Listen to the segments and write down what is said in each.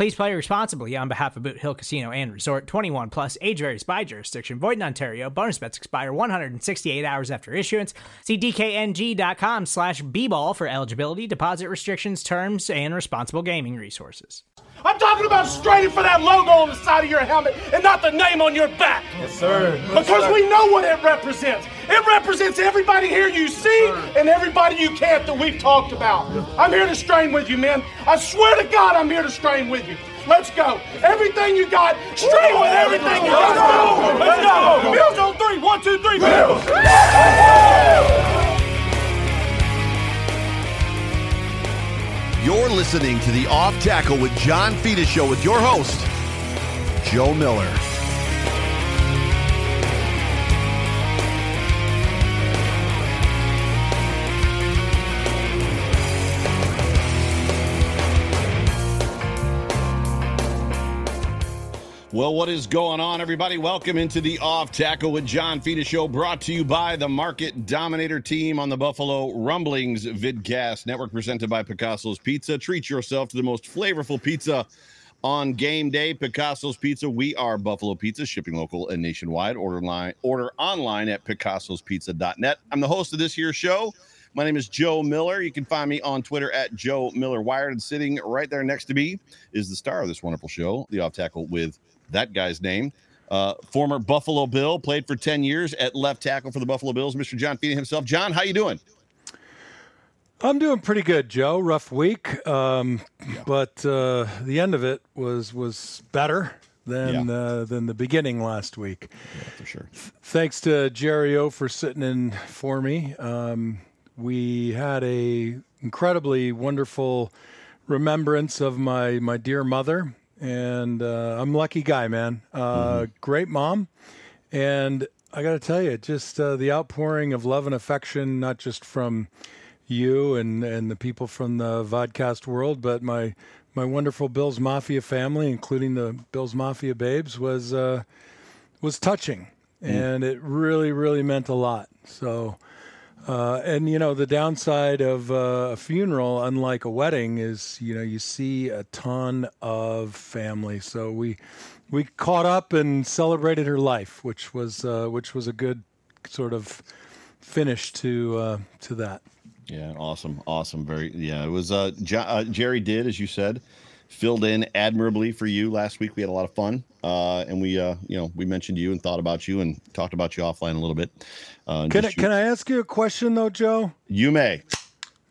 Please play responsibly on behalf of Boot Hill Casino and Resort 21 plus age varies by jurisdiction. Void in Ontario. Bonus bets expire 168 hours after issuance. See DKNG.com slash B-ball for eligibility, deposit restrictions, terms, and responsible gaming resources. I'm talking about straining for that logo on the side of your helmet and not the name on your back. Yes, sir. Because we know what it represents. It represents everybody here you see and everybody you can't that we've talked about. I'm here to strain with you, man. I swear to God, I'm here to strain with you. Let's go. Everything you got, strain with everything you got. Let's go. Bills on three. One, two, three. Bills. You're listening to the Off Tackle with John Fina Show with your host, Joe Miller. Well, what is going on, everybody? Welcome into the Off Tackle with John Fina show, brought to you by the Market Dominator team on the Buffalo Rumblings Vidcast Network, presented by Picasso's Pizza. Treat yourself to the most flavorful pizza on game day. Picasso's Pizza. We are Buffalo Pizza, shipping local and nationwide. Order line, order online at picassospizza.net. I'm the host of this here show. My name is Joe Miller. You can find me on Twitter at Joe Miller Wired. And sitting right there next to me is the star of this wonderful show, the Off Tackle with that guy's name. Uh, former Buffalo Bill, played for 10 years at left tackle for the Buffalo Bills, Mr. John Fina himself. John, how you doing? I'm doing pretty good, Joe. Rough week, um, but uh, the end of it was was better than Yeah. uh, than the beginning last week. Yeah, for sure. Thanks to Jerry O for sitting in for me. Um, we had a incredibly wonderful remembrance of my my dear mother, and uh, I'm a lucky guy, man. Uh, Great mom, and I got to tell you, just uh, the outpouring of love and affection, not just from you and and the people from the vodcast world, but my my wonderful Bills Mafia family, including the Bills Mafia babes, was uh, was touching, and it really really meant a lot. So. Uh, and you know the downside of uh, a funeral, unlike a wedding, is you know you see a ton of family. So we we caught up and celebrated her life, which was uh, which was a good sort of finish to uh, to that. Yeah, awesome, awesome. Very, yeah. It was uh, Jo- uh, Jerry did as you said, filled in admirably for you last week. We had a lot of fun, uh, and we, uh, you know, we mentioned you and thought about you and talked about you offline a little bit. Uh, Can I, can I ask you a question though, Joe? You may.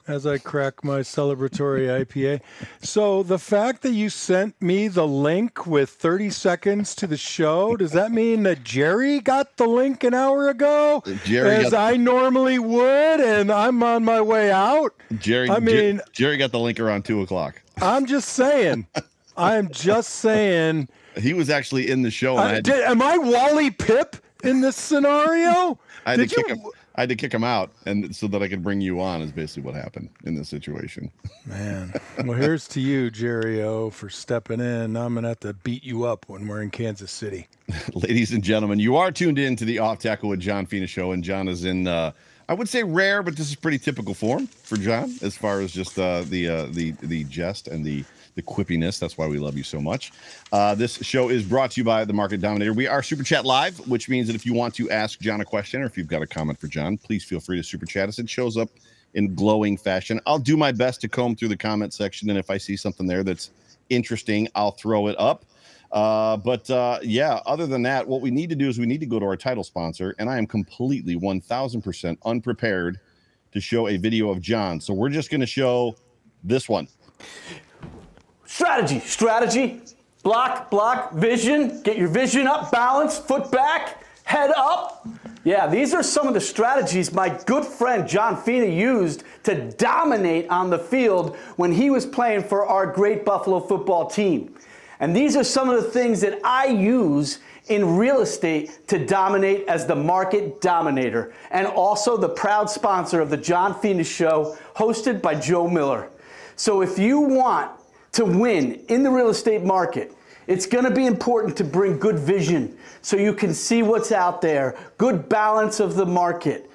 As I crack my celebratory IPA. So the fact that you sent me the link with 30 seconds to the show, does that mean that Jerry got the link an hour ago? Jerry as got- I normally would, and I'm on my way out. Jerry. I Jer- mean- Jerry got the link around two o'clock. I'm just saying. I'm just saying. He was actually in the show, and I I, did, am I Wally Pipp in this scenario? I had did to kick you? him. I had to kick him out, and so that I could bring you on is basically what happened in this situation. Man, well, here's to you, Jerry O, for stepping in. I'm gonna have to beat you up when we're in Kansas City. Ladies and gentlemen, you are tuned in to the Off Tackle with John Fina show, and John is in. Uh, I would say rare, but this is pretty typical form for John as far as just uh, the uh, the the jest and the the quippiness. That's why we love you so much. Uh, this show is brought to you by the Market Dominator. We are Super Chat Live, which means that if you want to ask John a question or if you've got a comment for John, please feel free to Super Chat us. It shows up in glowing fashion. I'll do my best to comb through the comment section, and if I see something there that's interesting, I'll throw it up. Uh, but uh, yeah, other than that, what we need to do is we need to go to our title sponsor, and I am completely 1000% unprepared to show a video of John. So we're just going to show this one. Strategy, strategy, block, block, vision, get your vision up, balance, foot back, head up. Yeah, these are some of the strategies my good friend John Fina used to dominate on the field when he was playing for our great Buffalo football team. And these are some of the things that I use in real estate to dominate as the market dominator, and also the proud sponsor of the John Fina Show, hosted by Joe Miller. So if you want to win in the real estate market, it's going to be important to bring good vision so you can see what's out there, good balance of the market.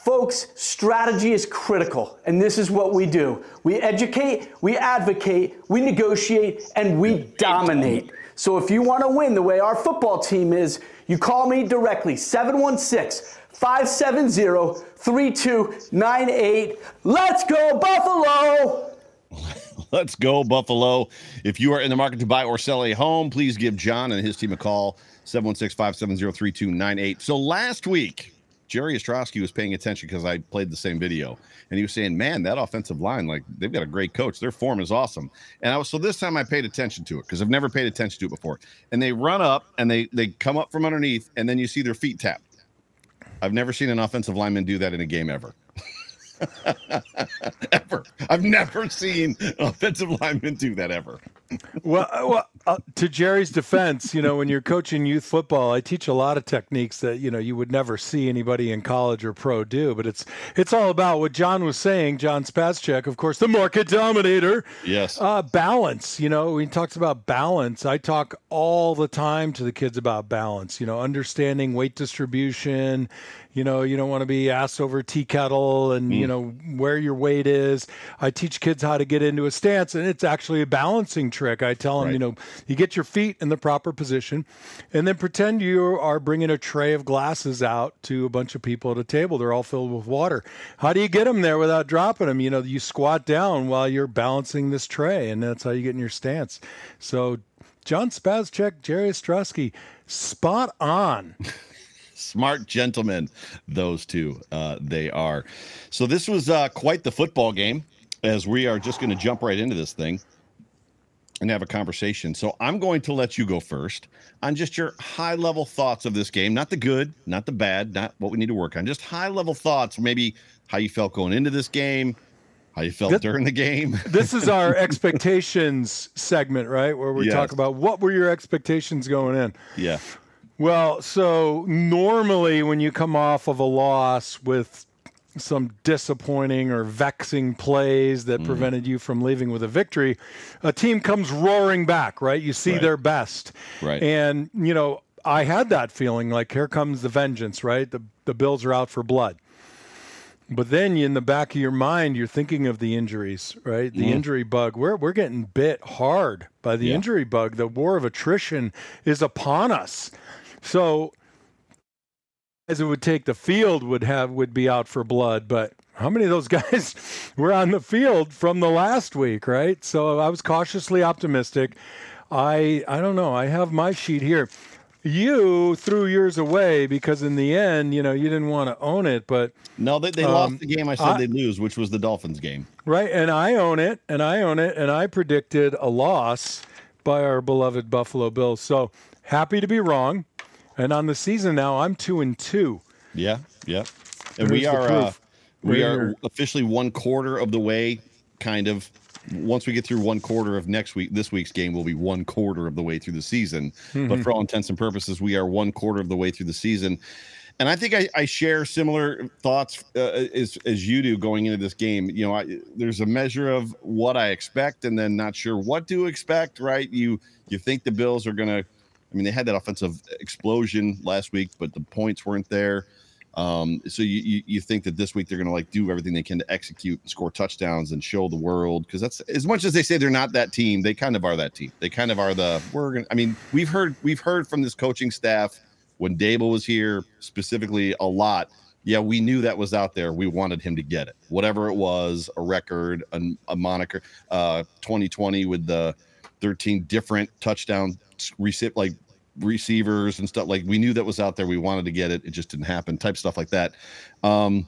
Folks, strategy is critical, and this is what we do. We educate, we advocate, we negotiate, and we dominate. So if you want to win the way our football team is, you call me directly 716 570 3298. Let's go, Buffalo! Let's go, Buffalo. If you are in the market to buy or sell a home, please give John and his team a call 716 570 3298. So last week, Jerry Ostrowski was paying attention because I played the same video, and he was saying, "Man, that offensive line, like they've got a great coach. Their form is awesome." And I was so this time I paid attention to it because I've never paid attention to it before. And they run up and they they come up from underneath, and then you see their feet tap. I've never seen an offensive lineman do that in a game ever. ever. I've never seen an offensive lineman do that ever. Well, uh, well uh, to Jerry's defense, you know, when you're coaching youth football, I teach a lot of techniques that you know you would never see anybody in college or pro do. But it's it's all about what John was saying. John Spazchek, of course, the market dominator. Yes. Uh, balance. You know, he talks about balance. I talk all the time to the kids about balance. You know, understanding weight distribution you know you don't want to be ass over tea kettle and mm. you know where your weight is i teach kids how to get into a stance and it's actually a balancing trick i tell them right. you know you get your feet in the proper position and then pretend you are bringing a tray of glasses out to a bunch of people at a table they're all filled with water how do you get them there without dropping them you know you squat down while you're balancing this tray and that's how you get in your stance so john spazchek jerry ostrowski spot on smart gentlemen, those two. Uh, they are. So this was uh, quite the football game, as we are just going to jump right into this thing and have a conversation. So I'm going to let you go first on just your high level thoughts of this game, not the good, not the bad, not what we need to work on, just high level thoughts, maybe how you felt going into this game, how you felt this, during the game. this is our expectations segment, right? Where we yes. talk about what were your expectations going in. Yeah. Well, so normally when you come off of a loss with some disappointing or vexing plays that mm. prevented you from leaving with a victory, a team comes roaring back, right? You see right. their best. Right. And, you know, I had that feeling like here comes the vengeance, right? The the Bills are out for blood. But then in the back of your mind, you're thinking of the injuries, right? The mm. injury bug. We're we're getting bit hard by the yeah. injury bug. The war of attrition is upon us. So it would take the field would have would be out for blood, but how many of those guys were on the field from the last week, right? So I was cautiously optimistic. I I don't know. I have my sheet here. You threw yours away because in the end, you know, you didn't want to own it, but no, they, they um, lost the game. I said I, they'd lose, which was the Dolphins game. Right, and I own it, and I own it, and I predicted a loss by our beloved Buffalo Bills. So happy to be wrong. And on the season now, I'm two and two. Yeah, yeah. And There's we are uh, we are officially one quarter of the way, kind of. Once we get through one quarter of next week, this week's game will be one quarter of the way through the season. Mm-hmm. But for all intents and purposes, we are one quarter of the way through the season. And I think I, I share similar thoughts uh, as as you do going into this game. You know, I, there's a measure of what I expect, and then not sure what to expect. Right? You you think the Bills are going to I mean, they had that offensive explosion last week, but the points weren't there. Um, so you, you, you think that this week they're going to like do everything they can to execute, and score touchdowns, and show the world because that's as much as they say they're not that team, they kind of are that team. They kind of are the we're going. I mean, we've heard we've heard from this coaching staff when Daboll was here specifically a lot. Yeah, we knew that was out there. We wanted him to get it, whatever it was, a record, a, a moniker. Uh, 2020 with the 13 different touchdown receive like receivers and stuff like we knew that was out there we wanted to get it it just didn't happen type stuff like that um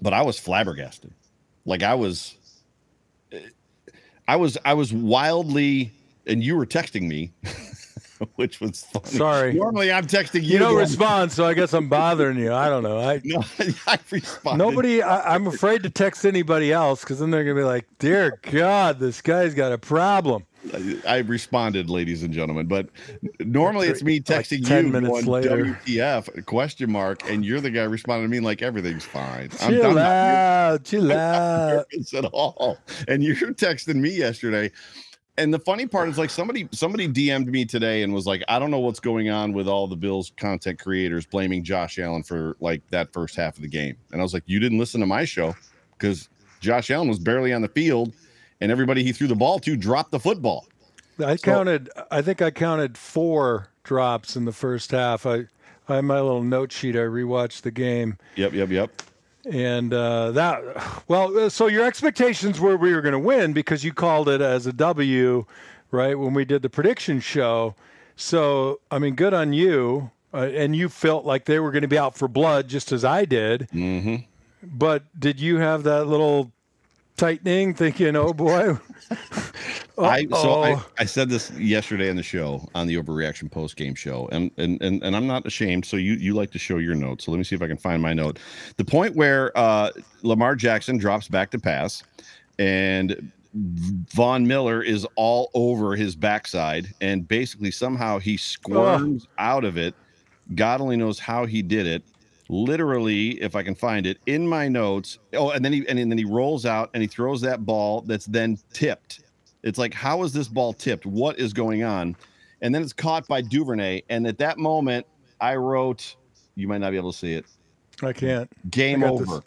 but I was flabbergasted. Like I was, I was, I was wildly, and you were texting me, which was funny. Sorry. Normally I'm texting you. You don't respond, so I guess I'm bothering you. I don't know. I No, I responded. nobody. I, I'm afraid to text anybody else because then they're gonna be like, "Dear God, this guy's got a problem." I, responded, ladies and gentlemen. But normally it's me Like texting 10 you minutes going, later. WTF question mark, and you're the guy responding to me like everything's fine. I'm Chill out, chill out. at all. And you're texting me yesterday. And the funny part is like somebody somebody DM'd me today and was like, I don't know what's going on with all the Bills content creators blaming Josh Allen for like that first half of the game. And I was like, You didn't listen to my show because Josh Allen was barely on the field and everybody he threw the ball to dropped the football. I counted. I think I counted four drops in the first half. I, I have my little note sheet. I rewatched the game, Yep, yep, yep. and uh, that. Well, uh, so your expectations were we were going to win because you called it as a W, right? When we did the prediction show. So I mean, good on you. Uh, and you felt like they were going to be out for blood, just as I did. Mm-hmm. But did you have that little tightening, thinking, "Oh boy"? I so I, I said this yesterday on the show on the overreaction post game show, and, and and and I'm not ashamed. So you you like to show your notes. So let me see if I can find my note. The point where uh, Lamar Jackson drops back to pass, and Von Miller is all over his backside, and basically somehow he squirms out of it. God only knows how he did it. Literally, if I can find it in my notes. Oh, and then he and then he rolls out and he throws that ball that's then tipped. It's like, how is this ball tipped? What is going on? And then it's caught by Duvernay. And at that moment, I wrote, you might not be able to see it. I can't. Game I got this.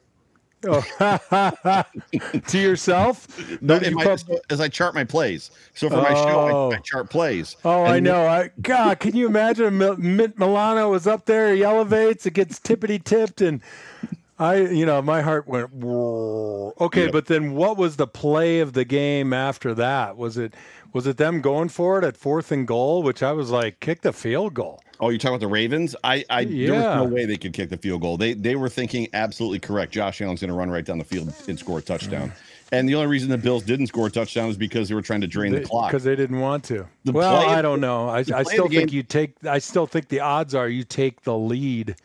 Oh. to yourself? No, What did in you my- so- as I chart my plays. So for my show, Oh. I, I chart plays. Oh, I know. I God, can you imagine? Matt Milano was up there. He elevates. It gets tippity tipped, and I, you know, my heart went. Whoa. Okay, Yep. but then what was the play of the game after that? Was it was it them going for it at fourth and goal, which I was like, kick the field goal. Oh, you're talking about the Ravens? I, I there was no way they could kick the field goal. They they were thinking absolutely correct. Josh Allen's going to run right down the field and score a touchdown. And the only reason the Bills didn't score a touchdown is because they were trying to drain the clock. because they didn't want to. The well, play- I don't know. I, I still think you take. I still think the odds are you take the lead.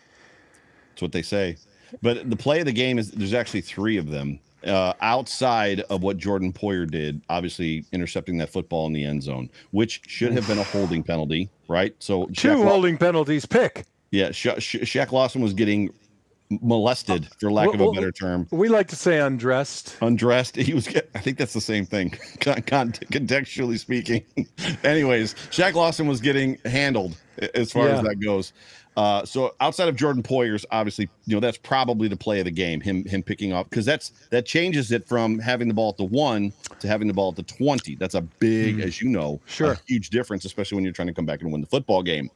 That's what they say. But the play of the game is there's actually three of them uh, outside of what Jordan Poyer did, obviously intercepting that football in the end zone, which should have been a holding penalty, right? So Two Shaq Law- holding penalties. Pick. yeah, Sha- Sha- Shaq Lawson was getting molested, for lack of a better term. We like to say undressed. undressed. He was. I think that's the same thing, con- con- contextually speaking. Anyways, Shaq Lawson was getting handled as far as that goes. Uh, so outside of Jordan Poyer's, obviously, you know that's probably the play of the game. Him him picking up because that's that changes it from having the ball at the one to having the ball at the twenty. That's a big, as you know. Sure. a huge difference, especially when you're trying to come back and win the football game.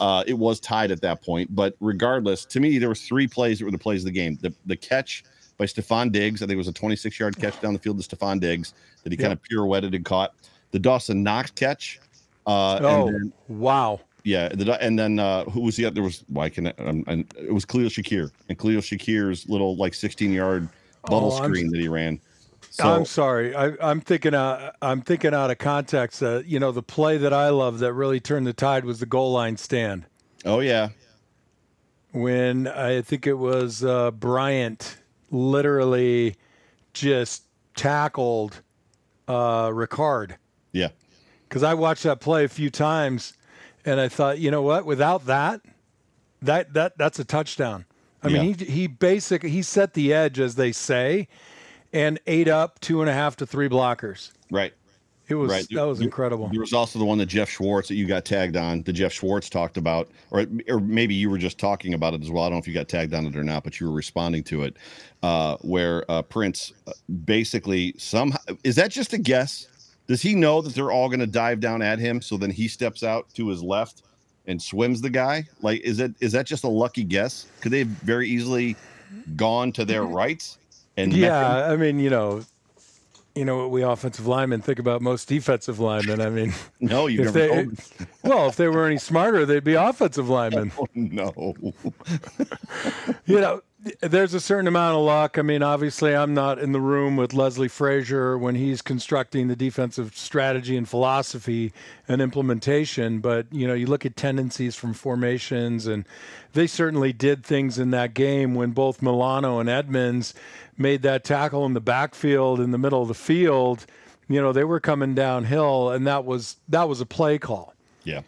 Uh, it was tied at that point, but regardless, to me, there was three plays that were the plays of the game. The the catch by Stefon Diggs, I think it was a 26 yard catch down the field to Stefon Diggs that he kind of pirouetted and caught. The Dawson Knox catch. Uh, Oh, and then, wow. Yeah, the, and then uh, who was the other? There was why can I, um, and it was Khalil Shakir and Khalil Shakir's little like 16 yard bubble Oh, I'm- screen that he ran. So I'm sorry. I, I'm thinking. Uh, I'm thinking out of context. Uh, you know, the play that I love that really turned the tide was the goal line stand oh yeah, when I think it was uh, Bryant literally just tackled uh, Ricard. yeah, because I watched that play a few times, and I thought, you know what? Without that, that that that's a touchdown. I mean, he he basically he set the edge, as they say, and ate up two and a half to three blockers. right. It was Right. that was incredible. There was also the one that Jeff Schwartz that you got tagged on. The Jeff Schwartz talked about, or or maybe you were just talking about it as well. I don't know if you got tagged on it or not, but you were responding to it, uh, where uh, Prince uh, basically somehow is that just a guess? Does he know that they're all going to dive down at him? So then he steps out to his left and swims the guy. Like, is it is that just a lucky guess? Could they have very easily gone to their mm-hmm. rights? And? Yeah, I mean, you know, you know what we offensive linemen think about most defensive linemen. I mean, no, you if never they, well, if they were any smarter, they'd be offensive oh, linemen. no. you know, there's a certain amount of luck. I mean, obviously, I'm not in the room with Leslie Frazier when he's constructing the defensive strategy and philosophy and implementation. But you know, you look at tendencies from formations, and they certainly did things in that game when both Milano and Edmonds made that tackle in the backfield in the middle of the field. You know, they were coming downhill, and that was that was a play call. Yeah.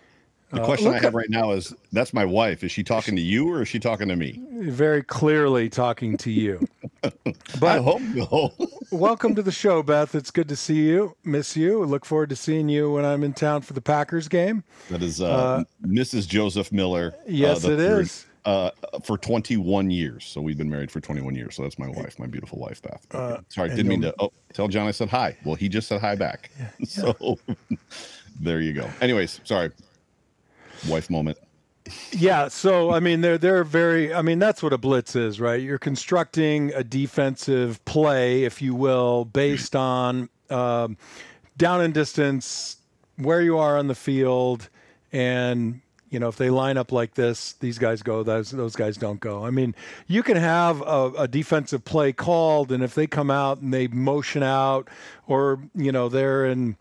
The question uh, I have right now is that's my wife. Is she talking to you or is she talking to me? Very clearly talking to you. but I hope so. welcome to the show, Beth. It's good to see you. Miss you. Look forward to seeing you when I'm in town for the Packers game. That is uh, uh, Mrs. Joseph Miller. Uh, yes, it third, is. Uh, for 21 years. So we've been married for 21 years. So that's my wife, my beautiful wife, Beth. Uh, Sorry, didn't mean to. Oh, tell John I said hi. Well, he just said hi back. Yeah, yeah. So there you go. Anyways, sorry wife moment. Yeah, so I mean they're they're very I mean that's what a blitz is, right? You're constructing a defensive play, if you will, based on um, down and distance, where you are on the field, and you know if they line up like this, these guys go, those those guys don't go. I mean, you can have a, a defensive play called, and if they come out and they motion out, or you know they're in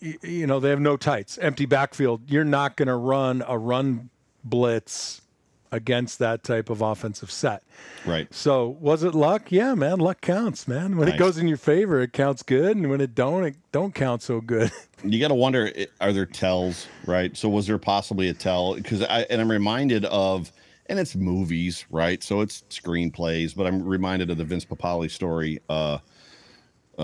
you know, they have no tights, empty backfield. You're not going to run a run blitz against that type of offensive set. Right. So was it luck? Yeah, man, luck counts, man. When nice. it goes in your favor, it counts good, and when it don't, it don't count so good. You got to wonder: Are there tells? Right. So was there possibly a tell? Because I and I'm reminded of. And it's movies, right? So it's screenplays, but I'm reminded of the Vince Papale story. Uh, uh,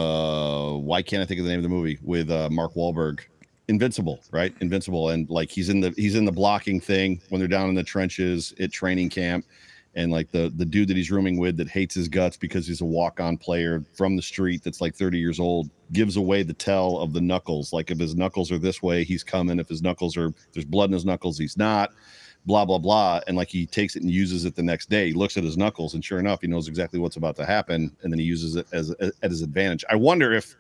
why can't I think of the name of the movie with uh, Mark Wahlberg? Invincible, right? Invincible, and like he's in the he's in the blocking thing when they're down in the trenches at training camp, and like the the dude that he's rooming with that hates his guts because he's a walk on player from the street that's like 30 years old gives away the tell of the knuckles. Like if his knuckles are this way, he's coming. If his knuckles are there's blood in his knuckles, he's not blah blah blah and like he takes it and uses it the next day he looks at his knuckles and sure enough he knows exactly what's about to happen and then he uses it as, as at his advantage i wonder if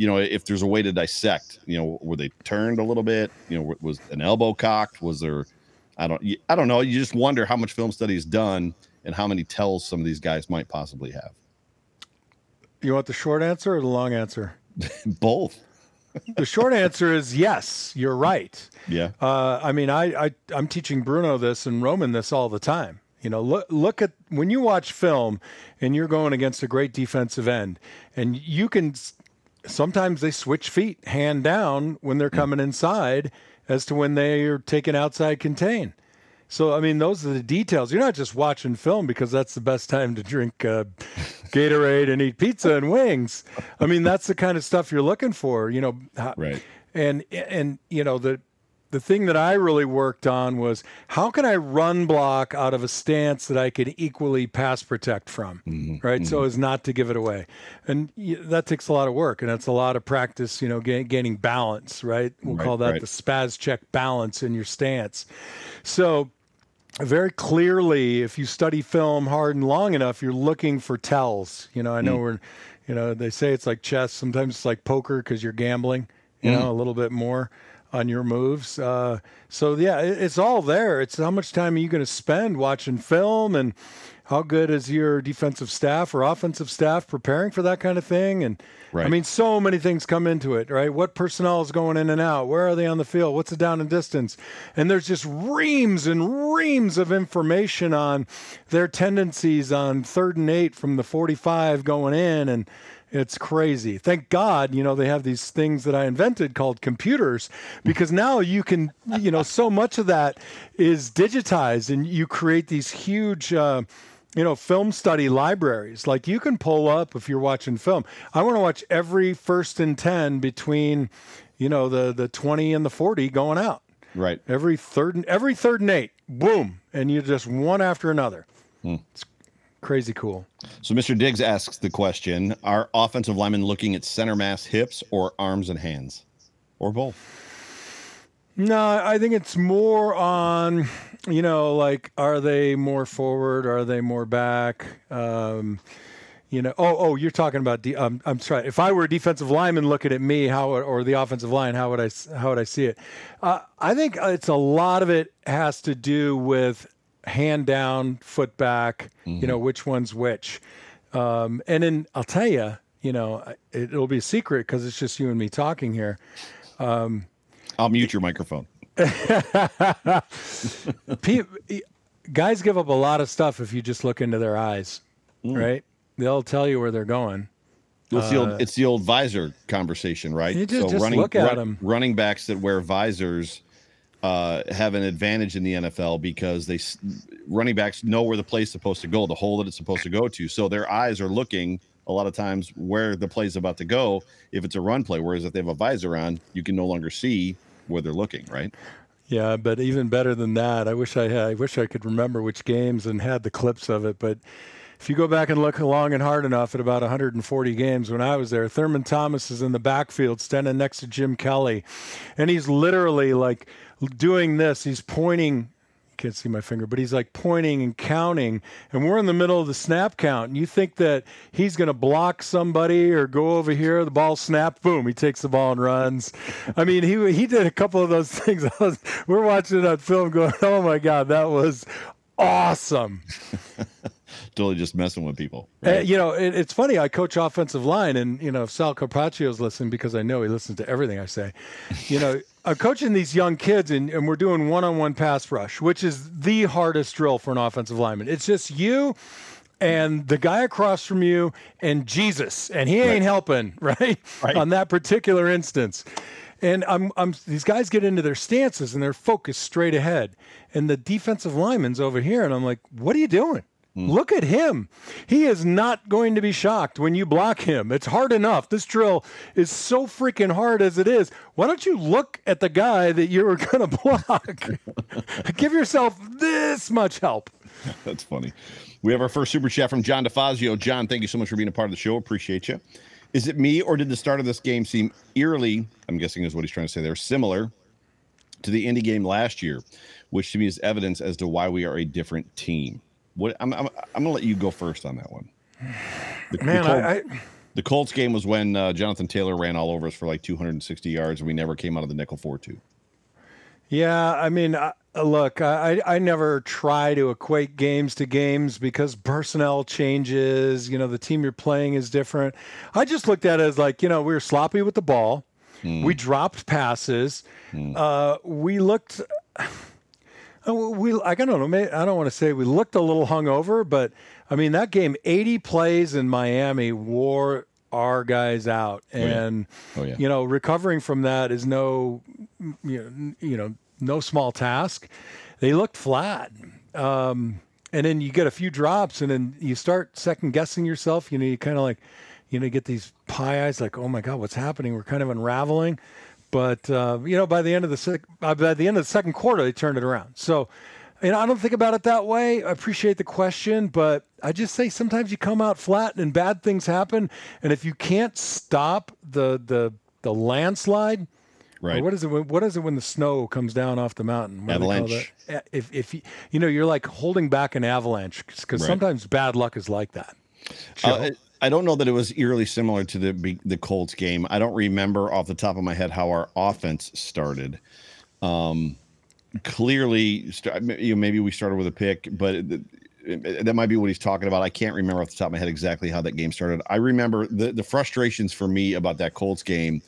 you know if there's a way to dissect you know were they turned a little bit you know was an elbow cocked was there i don't i don't know you just wonder how much film study is done and how many tells some of these guys might possibly have you want the short answer or the long answer both the short answer is yes. You're right. Yeah. Uh, I mean, I, I I'm teaching Bruno this and Roman this all the time. You know, look look at when you watch film and you're going against a great defensive end, and you can sometimes they switch feet hand down when they're coming inside as to when they are taken outside contain. So I mean, those are the details. You're not just watching film because that's the best time to drink uh, Gatorade and eat pizza and wings. I mean, that's the kind of stuff you're looking for. You know, right? And and you know the the thing that I really worked on was how can I run block out of a stance that I could equally pass protect from, mm-hmm. right? Mm-hmm. So as not to give it away, and that takes a lot of work, and that's a lot of practice. You know, gaining balance, right? We'll right, call that right. the spaz check balance in your stance. So very clearly, if you study film hard and long enough, you're looking for tells. You know, I know mm. we're, you know, they say it's like chess. Sometimes it's like poker because you're gambling. You mm. know, a little bit more on your moves. Uh, so yeah, it, it's all there. It's how much time are you going to spend watching film and how good is your defensive staff or offensive staff preparing for that kind of thing? And right. I mean, so many things come into it, right? What personnel is going in and out? Where are they on the field? What's the down and distance? And there's just reams and reams of information on their tendencies on third and eight from the 45 going in and it's crazy. Thank God, you know, they have these things that I invented called computers because now you can, you know, so much of that is digitized and you create these huge, uh, you know, film study libraries. Like you can pull up if you're watching film. I want to watch every first and 10 between, you know, the, the 20 and the 40 going out. Right. Every third and every third and eight, boom. And you just one after another. Hmm. It's crazy cool. So Mr. Diggs asks the question Are offensive linemen looking at center mass hips or arms and hands? Or both? No, I think it's more on you know, like, are they more forward? Are they more back? Um, you know, oh, oh, you're talking about. De- um, I'm sorry. If I were a defensive lineman looking at me, how or the offensive line, how would I how would I see it? Uh, I think it's a lot of it has to do with hand down, foot back, you know, mm-hmm. which one's which. Um, and then I'll tell you, you know, it, it'll be a secret because it's just you and me talking here. Um, I'll mute your microphone. Guys give up a lot of stuff if you just look into their eyes, mm. right? They'll tell you where they're going. It's the old, uh, it's the old visor conversation, right? You just- just look at 'em. running backs that wear visors uh, have an advantage in the NFL because they running backs know where the play's supposed to go, the hole that it's supposed to go to. So their eyes are looking a lot of times where the play's about to go if it's a run play. Whereas if they have a visor on, you can no longer see where they're looking, right? Yeah, but even better than that, I wish I had, I wish I could remember which games and had the clips of it. But if you go back and look long and hard enough at about 140 games when I was there, Thurman Thomas is in the backfield standing next to Jim Kelly, and he's literally like doing this. He's pointing. You can't see my finger, but he's like pointing and counting, and we're in the middle of the snap count. And you think that he's going to block somebody or go over here, the ball snap, boom, he takes the ball and runs. I mean, he he did a couple of those things. I was, we're watching it on film, going, "Oh my god, that was awesome." Totally just messing with people. Uh, you know, it, it's funny. I coach offensive line, and you know, if Sal Capaccio's listening because I know he listens to everything I say. You know, I'm coaching these young kids, and, and we're doing one-on-one pass rush, which is the hardest drill for an offensive lineman. It's just you and the guy across from you and Jesus, and he ain't helping, right? Right. On that particular instance. And I'm, I'm, these guys get into their stances and they're focused straight ahead. And the defensive lineman's over here, and I'm like, what are you doing? Mm. Look at him. He is not going to be shocked when you block him. It's hard enough. This drill is so freaking hard as it is. Why don't you look at the guy that you're going to block? Give yourself this much help. That's funny. We have our first super chat from John DeFazio. John, thank you so much for being a part of the show. Appreciate you. Is it me or did the start of this game seem eerily, I'm guessing is what he's trying to say there, similar to the indie game last year, which to me is evidence as to why we are a different team? What I'm, I'm, I'm gonna let you go first on that one. The, Man, the, Col- I, I, the Colts game was when uh, Jonathan Taylor ran all over us for like 260 yards and we never came out of the nickel 4 2. Yeah, I mean, uh, look, I, I never try to equate games to games because personnel changes. You know, the team you're playing is different. I just looked at it as like, you know, we were sloppy with the ball. We dropped passes. Uh, we looked. Uh, We, I don't know. I don't want to say we looked a little hungover, but I mean that game, 80 plays in Miami wore our guys out, and Oh, yeah. you know recovering from that is no, you know, you know, no small task. They looked flat. Um, and then you get a few drops, and then you start second guessing yourself. You know, you kind of like, you know, get these pie eyes, like, oh my god, what's happening? We're kind of unraveling. But uh, you know, by the end of the sec- uh, by the end of the second quarter, they turned it around. So, you know, I don't think about it that way. I appreciate the question, but I just say sometimes you come out flat and bad things happen. And if you can't stop the the the landslide, or Right. what is it? When, what is it when the snow comes down off the mountain? What do they call Avalanche. If if you, you know you're like holding back an avalanche because Right. sometimes bad luck is like that. Uh, I- don't know that it was eerily similar to the the Colts game. I don't remember off the top of my head how our offense started. Um, clearly, you know, maybe we started with a pick, but that might be what he's talking about. I can't remember off the top of my head exactly how that game started. I remember the the frustrations for me about that Colts game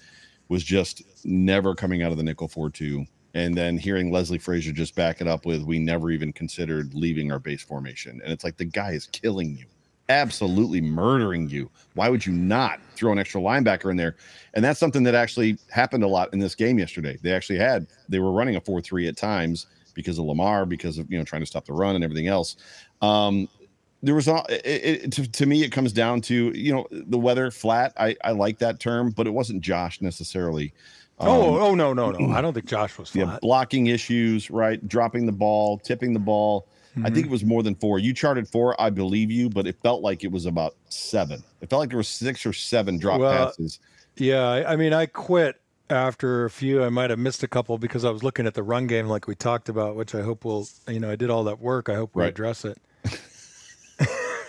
was just never coming out of the nickel four two. And then hearing Leslie Frazier just back it up with, we never even considered leaving our base formation. And it's like the guy is killing you absolutely murdering you. Why would you not throw an extra linebacker in there? And that's something that actually happened a lot in this game yesterday. They actually had they were running a 4-3 at times because of Lamar, because of you know trying to stop the run and everything else. Um, there was all it, it, to, to me it comes down to you know the weather flat. I I like that term, but it wasn't Josh necessarily. Um, oh oh no no no! I don't think Josh was yeah, blocking issues, right? Dropping the ball, tipping the ball. I Mm-hmm. think it was more than four. You charted four, I believe you, but it felt like it was about seven. It felt like there were six or seven drop Well, passes. Yeah, I, I mean, I quit after a few. I might have missed a couple because I was looking at the run game, like we talked about, which I hope will. You know, I did all that work. I hope we Right. address it.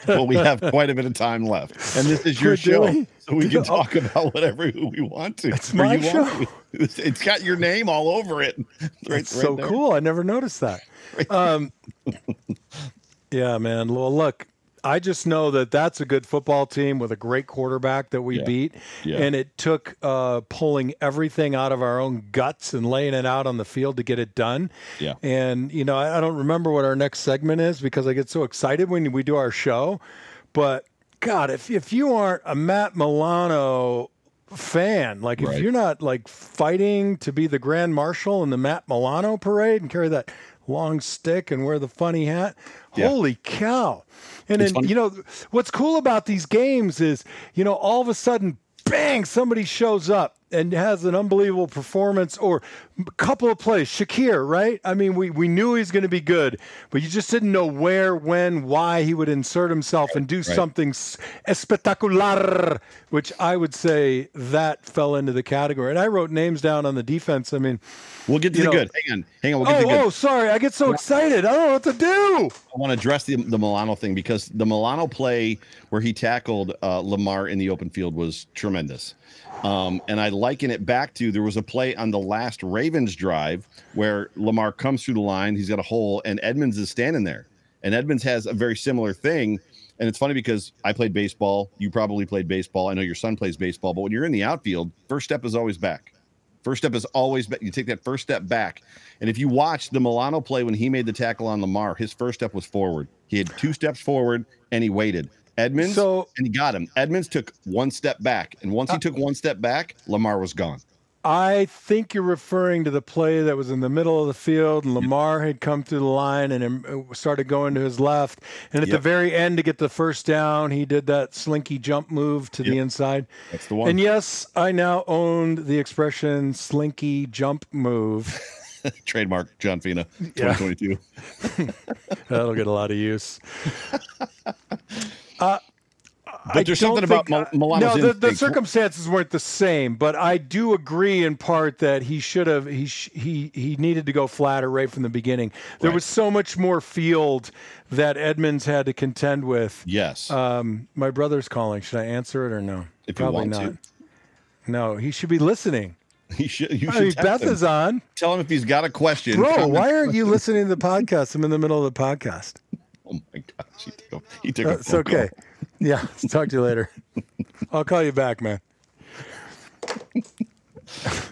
Well, we have quite a bit of time left, and this is your We're show, doing- so we can talk about whatever we want to. It's my show. It's- got your name all over it. Right, It's so there. cool. I never noticed that. Um, yeah, man. Well, look, I just know that that's a good football team with a great quarterback that we Yeah. beat, Yeah. and it took uh, pulling everything out of our own guts and laying it out on the field to get it done. Yeah. And you know, I, I don't remember what our next segment is because I get so excited when we do our show, but. God, if if you aren't a Matt Milano fan, like if Right. you're not like fighting to be the grand marshal in the Matt Milano parade and carry that long stick and wear the funny hat, Yeah. holy cow! And It's then funny. you know what's cool about these games is you know all of a sudden, bang, somebody shows up and has an unbelievable performance or a couple of plays. Shakir, right? I mean, we, we knew he was going to be good, but you just didn't know where, when, why he would insert himself and do something s- espectacular, which I would say that fell into the category. And I wrote names down on the defense. I mean, We'll get to the know- good. Hang on, hang on. We'll get to oh, the good. oh, sorry. I get so excited. I don't know what to do. I want to address the the Milano thing because the Milano play where he tackled uh, Lamar in the open field was tremendous. Um, and I liken it back to there was a play on the last Ravens drive where Lamar comes through the line, he's got a hole, and Edmonds is standing there. And Edmonds has a very similar thing. And it's funny because I played baseball. You probably played baseball. I know your son plays baseball. But when you're in the outfield, first step is always back. First step is always back. You take that first step back. And if you watch the Milano play when he made the tackle on Lamar, his first step was forward. He had two steps forward and he waited. Edmonds So- and he got him. Edmonds took one step back. And once he took one step back, Lamar was gone. I think you're referring to the play that was in the middle of the field, and Lamar had come through the line and um, started going to his left. And at the very end, to get the first down, he did that slinky jump move to the inside. That's the one. And yes, I now own the expression slinky jump move. Trademark John Fina, Yeah. 2022. That'll get a lot of use. Uh, But there's something about Mil- Milano's No, the, the circumstances weren't the same, but I do agree in part that he should have he sh- he he needed to go flatter right from the beginning. There Right. was so much more field that Edmonds had to contend with. Yes. Um, my brother's calling. Should I answer it or no? If you Probably want to. not. No, he should be listening. he should, you I should mean, Beth him. is on. Tell him if he's got a question. Bro, why aren't you listening to the podcast? I'm in the middle of the podcast. Oh my gosh. He took a, he took Uh, a It's phone call. okay. Yeah, talk to you later. I'll call you back, man.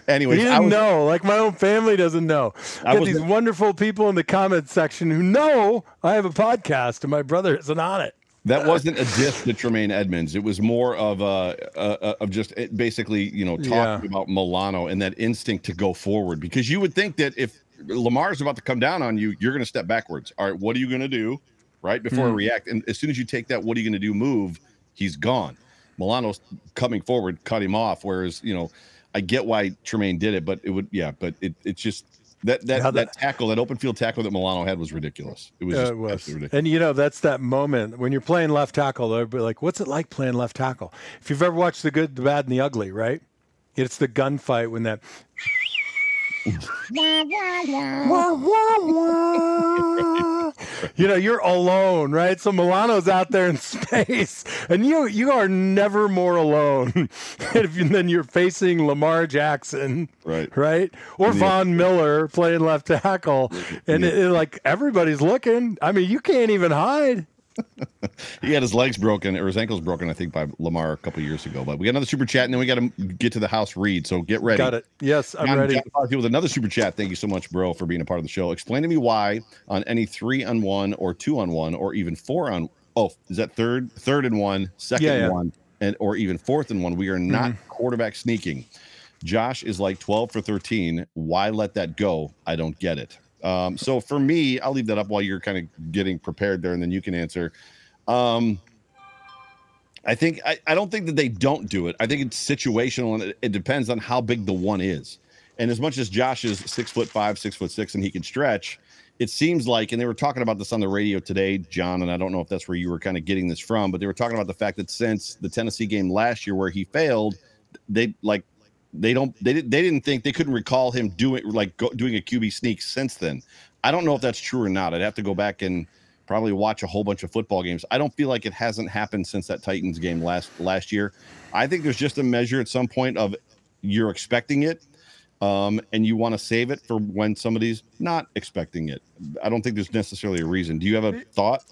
Anyways, He didn't was, know. Like my own family doesn't know. I Got these wonderful people in the comments section who know I have a podcast and my brother isn't on it. That wasn't a diss to Tremaine Edmonds. It was more of a, a, a of just basically, you know, talking Yeah. about Milano and that instinct to go forward. Because you would think that if Lamar's about to come down on you, you're going to step backwards. All right, what are you going to do, right before. I react? And as soon as you take that, what are you going to do? Move. He's gone. Milano's coming forward, cut him off. Whereas, you know, I get why Tremaine did it, but it would, yeah, but it, it's just that that, that that- tackle, that open field tackle that Milano had was ridiculous. It was it was. ridiculous. And you know, that's that moment when you're playing left tackle. They'll be like, "What's it like playing left tackle?" If you've ever watched The Good, the Bad, and the Ugly, right? It's the gunfight when that. Wah, wah, wah. You know, you're alone, right? So Milano's out there in space, and you you are never more alone than you're facing Lamar Jackson, Right. Right, or Yeah. Von Miller playing left tackle, and it, it, like everybody's looking. I mean, you can't even hide. He had his legs broken or his ankles broken, I think, by Lamar a couple years ago. But we got another super chat, and then we got to get to the house read. So get ready. Got it. Yes, I'm John, ready. Foxy with another super chat. Thank you so much, bro, for being a part of the show. Explain to me why on any three on one or two on one or even four on oh, is that third, third and one, second Yeah, yeah. one, and or even fourth and one, we are mm-hmm. not quarterback sneaking. Josh is like 12 for 13. Why let that go? I don't get it. Um, so for me, I'll leave that up while you're kind of getting prepared there, and then you can answer. Um, I think I, I don't think that they don't do it. I think it's situational and it, it depends on how big the one is. And as much as Josh is six foot five, six foot six, and he can stretch, it seems like, and they were talking about this on the radio today, John, and I don't know if that's where you were kind of getting this from, but they were talking about the fact that since the Tennessee game last year where he failed, they like they don't they didn't they didn't think they couldn't recall him doing like go, doing a QB sneak since then. I don't know if that's true or not. I'd have to go back and probably watch a whole bunch of football games. I don't feel like it hasn't happened since that Titans game last last year. I think there's just a measure at some point of you're expecting it, um, and you want to save it for when somebody's not expecting it. I don't think there's necessarily a reason. Do you have a thought?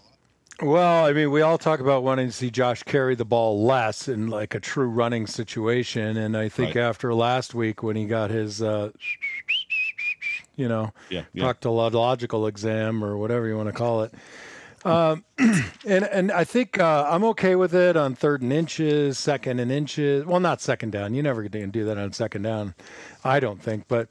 Well, I mean, we all talk about wanting to see Josh carry the ball less in like a true running situation, and I think Right. after last week when he got his, uh, you know, Yeah, yeah. proctological exam or whatever you want to call it, um, and and I think uh, I'm okay with it on third and inches, second and inches. Well, not second down. You never can do that on second down, I don't think, but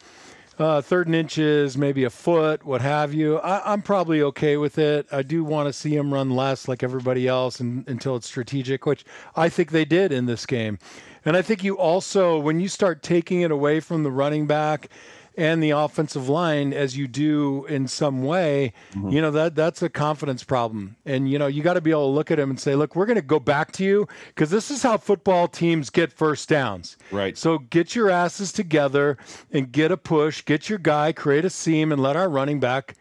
uh, third and inches, maybe a foot, what have you. I, I'm probably okay with it. I do want to see him run less like everybody else and, until it's strategic, which I think they did in this game. And I think you also, when you start taking it away from the running back and the offensive line as you do in some way, you know, that that's a confidence problem. And, you know, you got to be able to look at him and say, look, we're going to go back to you because this is how football teams get first downs. Right. So get your asses together and get a push, get your guy, create a seam, and let our running back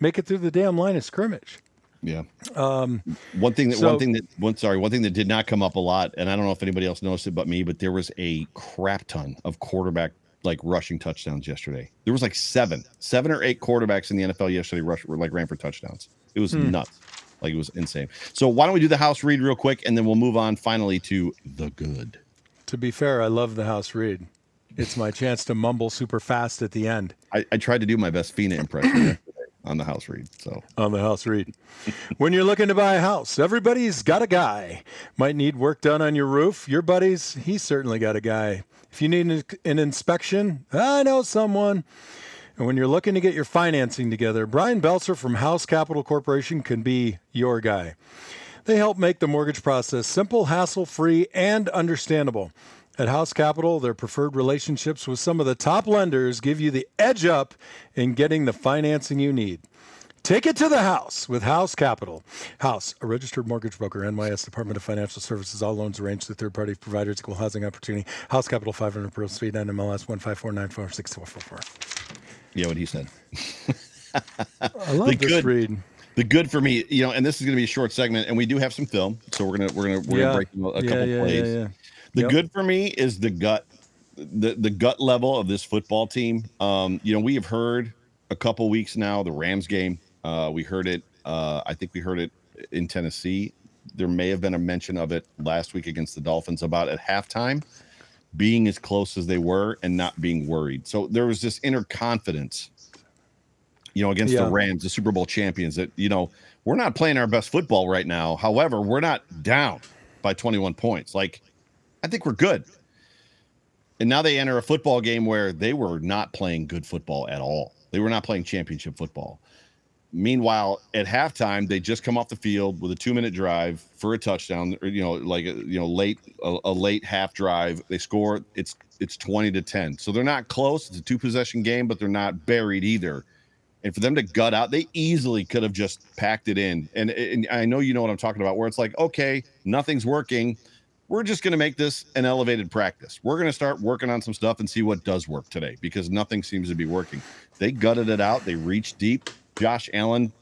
make it through the damn line of scrimmage. Yeah. Um, one thing that so- one thing that one sorry one thing that did not come up a lot, and I don't know if anybody else noticed it but me, but there was a crap ton of quarterback like rushing touchdowns yesterday. There was like seven, seven or eight quarterbacks in the NFL yesterday rush like ran for touchdowns. It was hmm. nuts. Like it was insane. So why don't we do the house read real quick and then we'll move on finally to the good. To be fair, I love the house read. It's my chance to mumble super fast at the end I, I tried to do my best Fina impression on the house read. So on the house read. when you're looking to buy a house, everybody's got a guy. Might need work done on your roof. Your buddies, he's certainly got a guy. If you need an, an inspection, I know someone. And when you're looking to get your financing together, Brian Belser from House Capital Corporation can be your guy. They help make the mortgage process simple, hassle free, and understandable. At House Capital, their preferred relationships with some of the top lenders give you the edge up in getting the financing you need. Take it to the house with House Capital. House, a registered mortgage broker, NYS Department of Financial Services. All loans arranged through third party providers, equal housing opportunity. House Capital 500 Pearl Street, NMLS 154946444. yeah, what he said. I love The this good- read. The good for me, you know, and this is going to be a short segment, and we do have some film, so we're gonna we're gonna we're Yeah. gonna break a Yeah, couple yeah, plays. The Yep. good for me is the gut, the the gut level of this football team. Um, you know, we have heard a couple weeks now the Rams game. Uh, we heard it. Uh, I think we heard it in Tennessee. There may have been a mention of it last week against the Dolphins about at halftime being as close as they were and not being worried. So there was this inner confidence you know, against Yeah. the Rams, the Super Bowl champions, that, you know, we're not playing our best football right now. However, we're not down by 21 points. Like, I think we're good. And now they enter a football game where they were not playing good football at all. They were not playing championship football. Meanwhile, at halftime, they just come off the field with a two-minute drive for a touchdown, or you know, like you know, late a, a late half drive. They score. It's it's twenty to ten. So they're not close. It's a two-possession game, but they're not buried either and for them to gut out, they easily could have just packed it in. And, and I know you know what I'm talking about, where it's like, okay, nothing's working. We're just going to make this an elevated practice. We're going to start working on some stuff and see what does work today because nothing seems to be working. They gutted it out. They reached deep. Josh Allen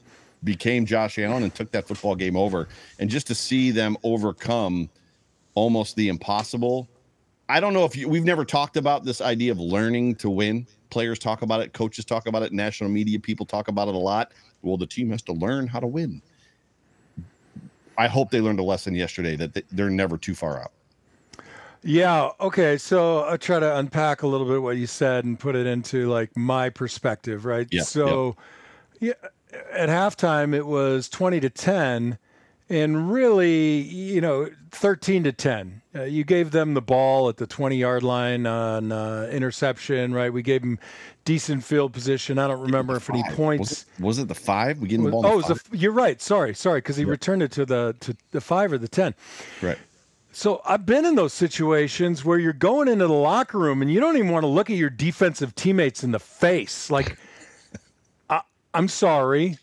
became Josh Allen and took that football game over. And just to see them overcome almost the impossible. I don't know if you, we've never talked about this idea of learning to win. Players talk about it, coaches talk about it, national media people talk about it a lot. Well, the team has to learn how to win. I hope they learned a lesson yesterday that they- they're never too far out. Yeah. Okay. So I'll try to unpack a little bit what you said and put it into like my perspective, right? Yeah, So, yeah, at halftime it was twenty to ten, and really, you know, thirteen to ten. Uh, you gave them the ball at the twenty-yard line on uh, interception, right? We gave them decent field position. I don't remember if any points. Was it, was it the five? We getting the ball. Oh, the the, you're right. Sorry, sorry, because he returned it to the to the five or the ten. right. So I've been in those situations where you're going into the locker room and you don't even want to look at your defensive teammates in the face. Like, I, I'm sorry,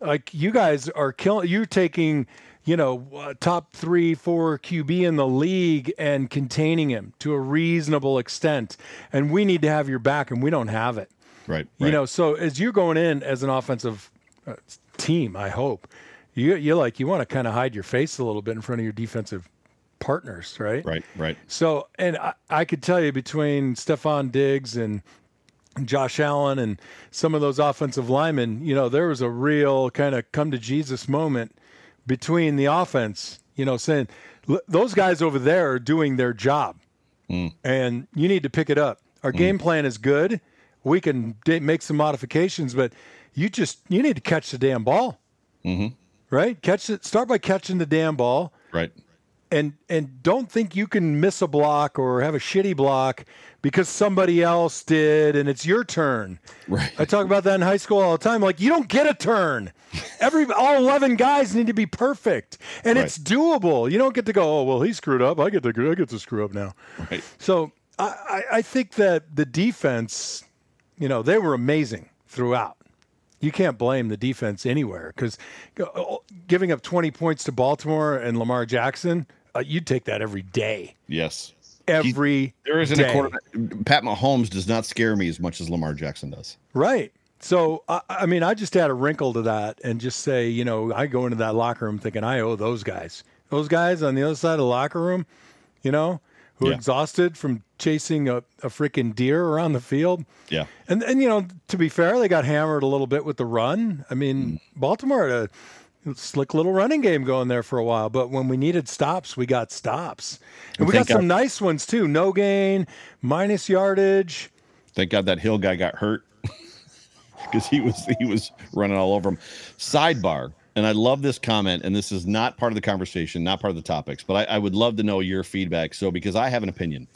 like you guys are killing. You're taking, you know, uh, top three, four QB in the league and containing him to a reasonable extent, and we need to have your back, and we don't have it. Right. You right. know, so as you're going in as an offensive uh, team, I hope you you like you want to kind of hide your face a little bit in front of your defensive partners, right? Right, right. So, and I, I could tell you between Stefon Diggs and Josh Allen and some of those offensive linemen, you know, there was a real kind of come to Jesus moment between the offense, you know, saying those guys over there are doing their job mm. and you need to pick it up. Our mm. game plan is good. We can d- make some modifications, but you just you need to catch the damn ball. Mm-hmm. Right? Catch it. Start by catching the damn ball. Right and and don't think you can miss a block or have a shitty block because somebody else did and it's your turn. Right. I talk about that in high school all the time. Like you don't get a turn. Every all eleven guys need to be perfect, and right. it's doable. You don't get to go. Oh well, he screwed up. I get to I get to screw up now. Right. So I I think that the defense, you know, they were amazing throughout you can't blame the defense anywhere because uh, giving up 20 points to Baltimore and Lamar Jackson, uh, you'd take that every day. Yes. Every he, there isn't day. a quarterback. Pat Mahomes does not scare me as much as Lamar Jackson does. Right. So I, I mean, I just add a wrinkle to that and just say, you know, I go into that locker room thinking I owe those guys, those guys on the other side of the locker room, you know, who yeah. are exhausted from chasing a, a freaking deer around the field. Yeah. And and you know, to be fair, they got hammered a little bit with the run. I mean, mm. Baltimore had a slick little running game going there for a while, but when we needed stops, we got stops. And we got some God, nice ones too. No gain, minus yardage. Thank God that Hill guy got hurt. Because he was he was running all over him. Sidebar and I love this comment, and this is not part of the conversation, not part of the topics, but I, I would love to know your feedback. So, because I have an opinion,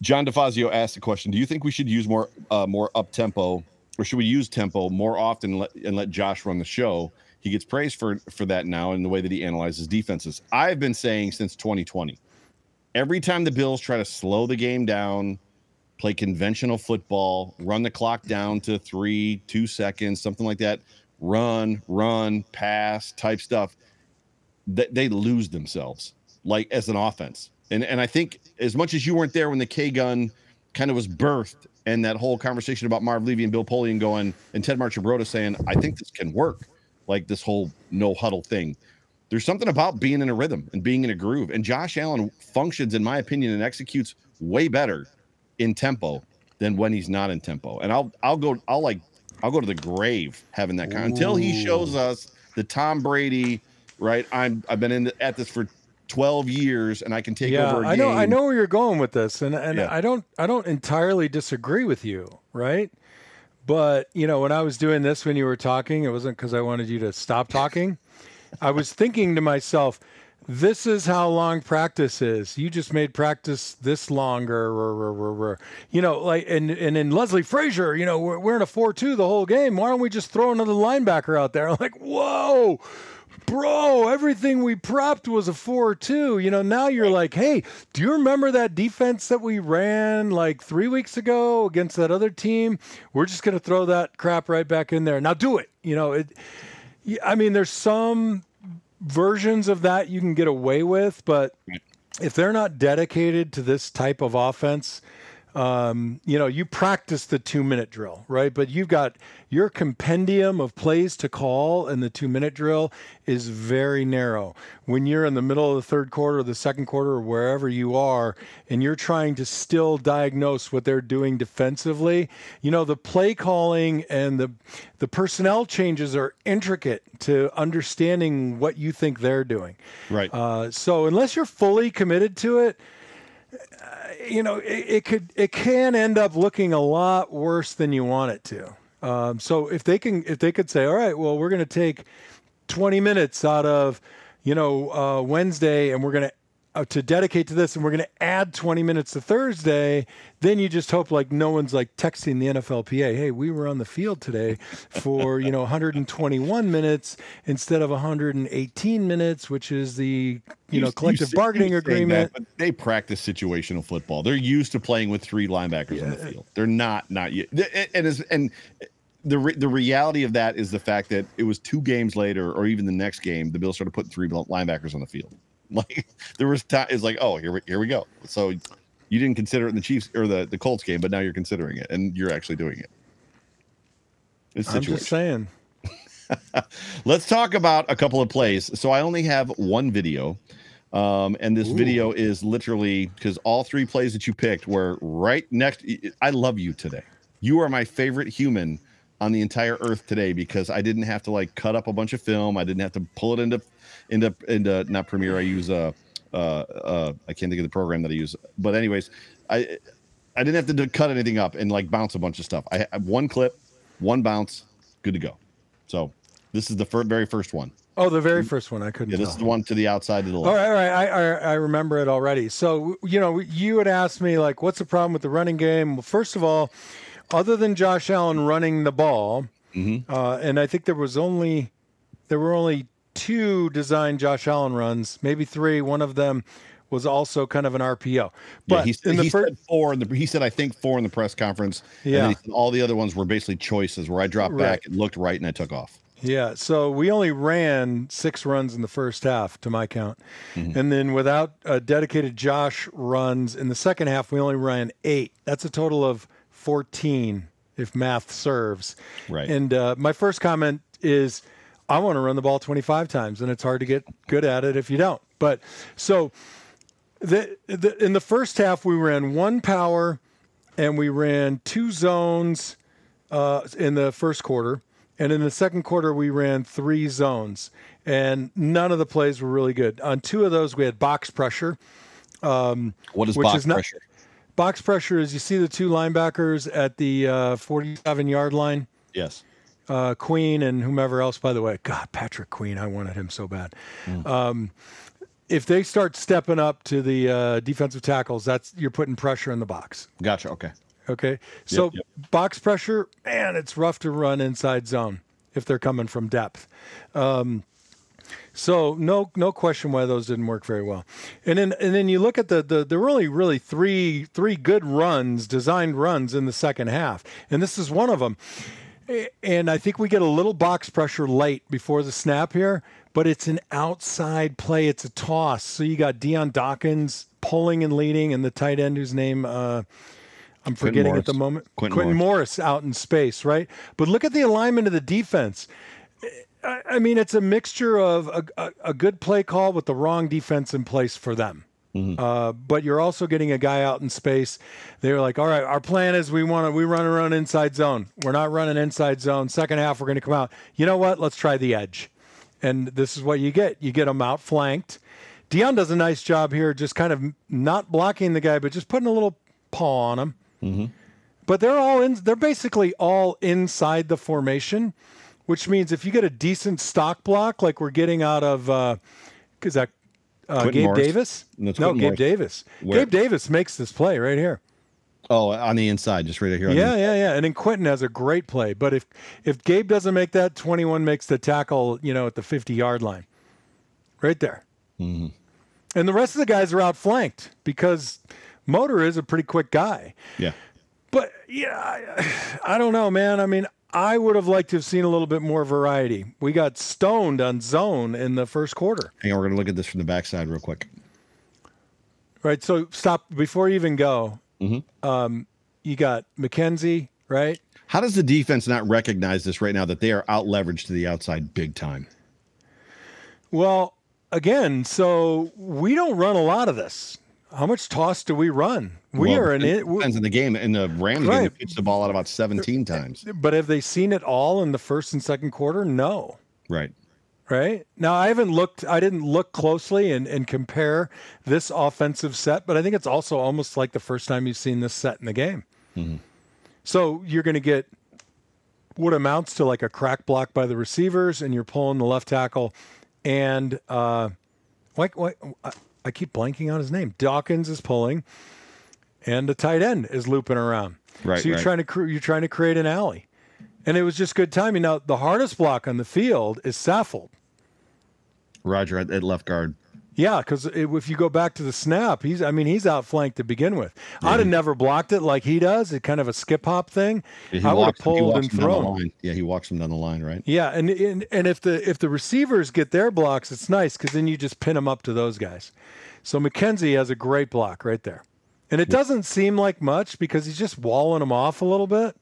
John DeFazio asked the question: Do you think we should use more uh, more up tempo, or should we use tempo more often and let, and let Josh run the show? He gets praised for for that now in the way that he analyzes defenses. I've been saying since 2020, every time the Bills try to slow the game down, play conventional football, run the clock down to three, two seconds, something like that run, run, pass type stuff, they, they lose themselves like as an offense. And and I think as much as you weren't there when the K gun kind of was birthed and that whole conversation about Marv Levy and Bill Polian going and Ted Marchibroda saying, I think this can work, like this whole no huddle thing. There's something about being in a rhythm and being in a groove. And Josh Allen functions, in my opinion, and executes way better in tempo than when he's not in tempo. And I'll I'll go I'll like I'll go to the grave having that kind until he shows us the Tom Brady. Right, I'm I've been in the, at this for 12 years and I can take yeah, over. I know I know where you're going with this, and and yeah. I don't I don't entirely disagree with you, right? But you know, when I was doing this when you were talking, it wasn't because I wanted you to stop talking. I was thinking to myself, this is how long practice is. You just made practice this longer. You know, like and and in Leslie Frazier, you know, we're, we're in a four-two the whole game. Why don't we just throw another linebacker out there? I'm like, whoa, bro, everything we prepped was a four-two. You know, now you're like, hey, do you remember that defense that we ran like three weeks ago against that other team? We're just gonna throw that crap right back in there. Now do it. You know, it. I mean, there's some versions of that you can get away with, but if they're not dedicated to this type of offense, um, you know, you practice the two minute drill, right? But you've got your compendium of plays to call, and the two minute drill is very narrow. When you're in the middle of the third quarter, or the second quarter, or wherever you are, and you're trying to still diagnose what they're doing defensively, you know, the play calling and the the personnel changes are intricate to understanding what you think they're doing. Right. Uh, so unless you're fully committed to it, you know, it, it, could it can end up looking a lot worse than you want it to. Um, so if they can, if they could say, all right, well, we're going to take 20 minutes out of, you know, uh, Wednesday, and we're going to Uh, to dedicate to this and we're going to add 20 minutes to Thursday, then you just hope like no one's like texting the NFLPA, hey, we were on the field today for, you know, 121 minutes instead of 118 minutes, which is the, you, you know, collective you bargaining agreement. That, they practice situational football. They're used to playing with three linebackers yeah. on the field. They're not, not yet. And, and, and the re- the reality of that is the fact that it was two games later, or even the next game, the Bills started putting three linebackers on the field. Like there was time. It's like, oh, here we here we go. So you didn't consider it in the Chiefs or the the Colts game, but now you're considering it, and you're actually doing it. It's I'm just saying. Let's talk about a couple of plays. So I only have one video. Um, and this Ooh. video is literally because all three plays that you picked were right next. I love you today. You are my favorite human on the entire earth today because I didn't have to like cut up a bunch of film. I didn't have to pull it into into into not Premiere. I use uh uh uh I can't think of the program that I use. But anyways, I I didn't have to cut anything up and like bounce a bunch of stuff. I have one clip, one bounce, good to go. So this is the fir- very first one. Oh, the very first one. I couldn't. Yeah, this tell. is the one to the outside of the left. All right, all right. I, I, I remember it already. So you know, you had asked me like, what's the problem with the running game? Well, first of all, other than Josh Allen running the ball, mm-hmm. uh, and I think there was only there were only two designed Josh Allen runs, maybe three. One of them was also kind of an RPO. But yeah, he, in the he said four. In the, he said I think four in the press conference. Yeah, all the other ones were basically choices where I dropped right. back, it looked right, and I took off. Yeah, so we only ran six runs in the first half, to my count, mm-hmm. and then without uh, dedicated Josh runs in the second half, we only ran eight. That's a total of fourteen, if math serves. Right. And uh, my first comment is, I want to run the ball twenty-five times, and it's hard to get good at it if you don't. But so, the, the in the first half, we ran one power, and we ran two zones uh, in the first quarter and in the second quarter, we ran three zones, and none of the plays were really good. On two of those, we had box pressure. Um, what is box is not, pressure? Box pressure is you see the two linebackers at the uh, 47 yard line. Yes. Uh, Queen and whomever else, by the way. God, Patrick Queen, I wanted him so bad. Mm. Um, if they start stepping up to the uh, defensive tackles, that's you're putting pressure in the box. Gotcha. Okay. Okay. So yep, yep. box pressure, man, it's rough to run inside zone if they're coming from depth. Um, so no no question why those didn't work very well. And then and then you look at the the there were only really three three good runs, designed runs in the second half. And this is one of them. And I think we get a little box pressure late before the snap here, but it's an outside play. It's a toss. So you got Dion Dawkins pulling and leading, and the tight end whose name uh, I'm forgetting at the moment. Quentin, Quintin Morris. Morris. out in space, right? But look at the alignment of the defense. I, mean, it's a mixture of a, a, a, good play call with the wrong defense in place for them. Mm-hmm. Uh, but you're also getting a guy out in space. They're like, all right, our plan is we want to we run around inside zone. We're not running inside zone. Second half, we're going to come out. You know what? Let's try the edge. And this is what you get. You get them out flanked. Dion does a nice job here, just kind of not blocking the guy, but just putting a little paw on him Mm-hmm. But they're all in. They're basically all inside the formation, which means if you get a decent stalk block, like we're getting out of, uh, is that uh, Gabe Morris. Davis? No, Gabe Morris. Davis. Where? Gabe Davis makes this play right here. Oh, on the inside, just right here. Yeah, yeah, yeah. And then Quintin has a great play. But if if Gabe doesn't make that, 21 makes the tackle, you know, at the 50 yard line, right there. Mm-hmm. And the rest of the guys are outflanked because Motor is a pretty quick guy. Yeah. But yeah, I, I don't know, man. I mean, I would have liked to have seen a little bit more variety. We got stoned on zone in the first quarter. Hang on, we're going to look at this from the backside real quick. Right. So stop before you even go. Mm-hmm. Um, you got McKenzie, right? How does the defense not recognize this right now that they are out leveraged to the outside big time? Well, again, so we don't run a lot of this. How much toss do we run? We well, are in it. Depends on the game. In the Rams right. game, they pitched the ball out about 17 times. But have they seen it all in the first and second quarter? No. Right. Right. Now I haven't looked I didn't look closely and, and compare this offensive set, but I think it's also almost like the first time you've seen this set in the game. Mm-hmm. So you're gonna get what amounts to like a crack block by the receivers, and you're pulling the left tackle and uh like what I keep blanking on his name. Dawkins is pulling, and the tight end is looping around. Right. So you're right. trying to you're trying to create an alley, and it was just good timing. Now the hardest block on the field is Saffold. Rodger at, at left guard. Yeah, because if you go back to the snap, he's I mean he's outflanked to begin with. Yeah. I'd have never blocked it like he does. It's kind of a skip hop thing. Yeah, I would have pulled and thrown. Yeah, he walks him down the line, right? Yeah, and, and and if the if the receivers get their blocks, it's nice because then you just pin them up to those guys. So McKenzie has a great block right there, and it doesn't seem like much because he's just walling him off a little bit.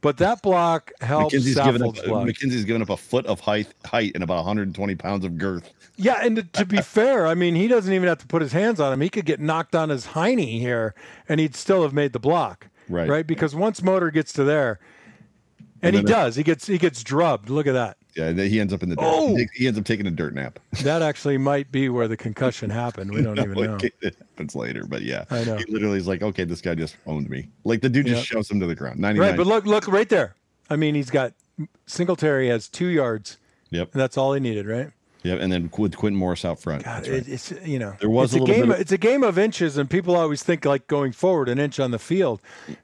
But that block helps McKenzie's given up. Saffold's block. McKenzie's given up a foot of height, height, and about 120 pounds of girth. Yeah, and to, to be fair, I mean, he doesn't even have to put his hands on him. He could get knocked on his hiney here, and he'd still have made the block. Right. Right. Because once motor gets to there, and, And he does, he gets he gets drubbed. Look at that. Yeah, and he ends up in the dirt. Oh! He, ends up taking a dirt nap. That actually might be where the concussion happened. We don't even know. it happens later, but yeah, I know. He literally is like, okay, this guy just owned me. Like the dude just Yeah. shoves him to the ground. 99. Right, but look, look right there. I mean, he's got Singletary has two yards, Yep. and that's all he needed, right? Yep. And then with Quintin Morris out front. God, right. it's you know, There was it's a a, game. of- it's a game of inches, and people always think like going forward an inch on the field,